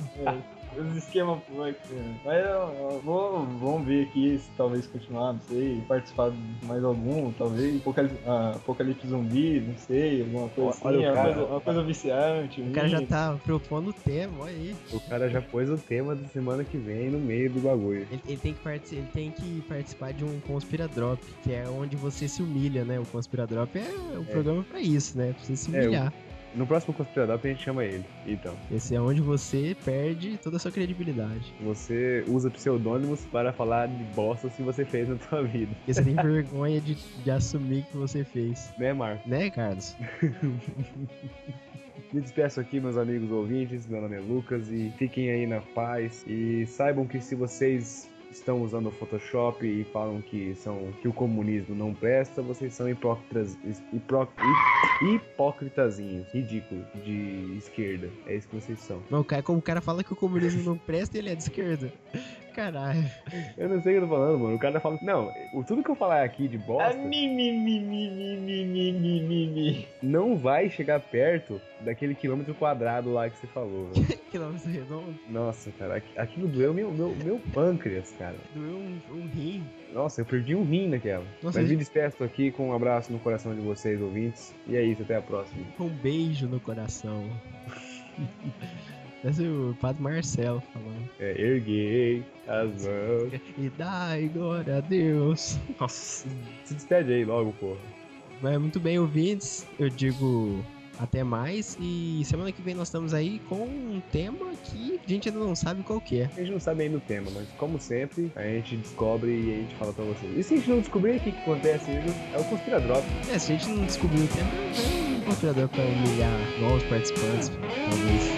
Os esquemas. Mas eu, eu vou, vamos ver aqui se talvez continuar, não sei, participar de mais algum, talvez. Apocalipse, ah, Apocalipse zumbi, não sei, alguma coisa assim. Olha o uma, cara. coisa, uma coisa viciante. O cara já tá propondo o tema, olha aí. O cara já pôs o tema da semana que vem no meio do bagulho. Ele, ele tem que ele tem que participar de um Conspiradrop, que é onde você se humilha, né? O Conspiradrop é o programa pra isso, né? Pra você se É, o- humilhar. No próximo Conspirador a gente chama ele. Então, Esse é onde você perde toda a sua credibilidade. você usa pseudônimos para falar de bosta que você fez na sua vida. Porque você tem vergonha de, de assumir que você fez. Né, Marco? Né, Carlos? Me despeço aqui, meus amigos ouvintes. Meu nome é Lucas e fiquem aí na paz. E saibam que se vocês estão usando o Photoshop e falam que são que o comunismo não presta, vocês são hipócritas, hipócritazinhos, ridículos, de esquerda. É isso que vocês são. Não, como o cara fala que o comunismo não presta, ele é de esquerda. Caralho. Eu não sei o que eu tô falando, mano. O cara fala. Não, o- tudo que eu falar aqui de Ah, bosta mi, mi, mi, mi, mi, mi, mi, mi, mi, mi. não vai chegar perto daquele quilômetro quadrado lá que você falou. velho. Quilômetro redondo. Nossa, cara, aqu- aquilo doeu meu, meu, meu pâncreas, cara. Doeu um, um rim. Nossa, eu perdi um rim naquela. Nossa, Mas me despeço aqui com um abraço no coração de vocês, ouvintes. E é isso, até a próxima. Um beijo no coração. É o Padre Marcelo falando. É, erguei as mãos. E dai glória a Deus. Nossa. Se despede aí logo, porra. Vai muito bem, ouvintes. Eu digo até mais. E semana que vem nós estamos aí com um tema que a gente ainda não sabe qual que é. A gente não sabe ainda o tema, mas como sempre, a gente descobre e a gente fala pra vocês. E se a gente não descobrir, o que, que acontece? É o Conspiradrop. É, se a gente não descobrir o tema, é um conspirador pra humilhar novos participantes, talvez.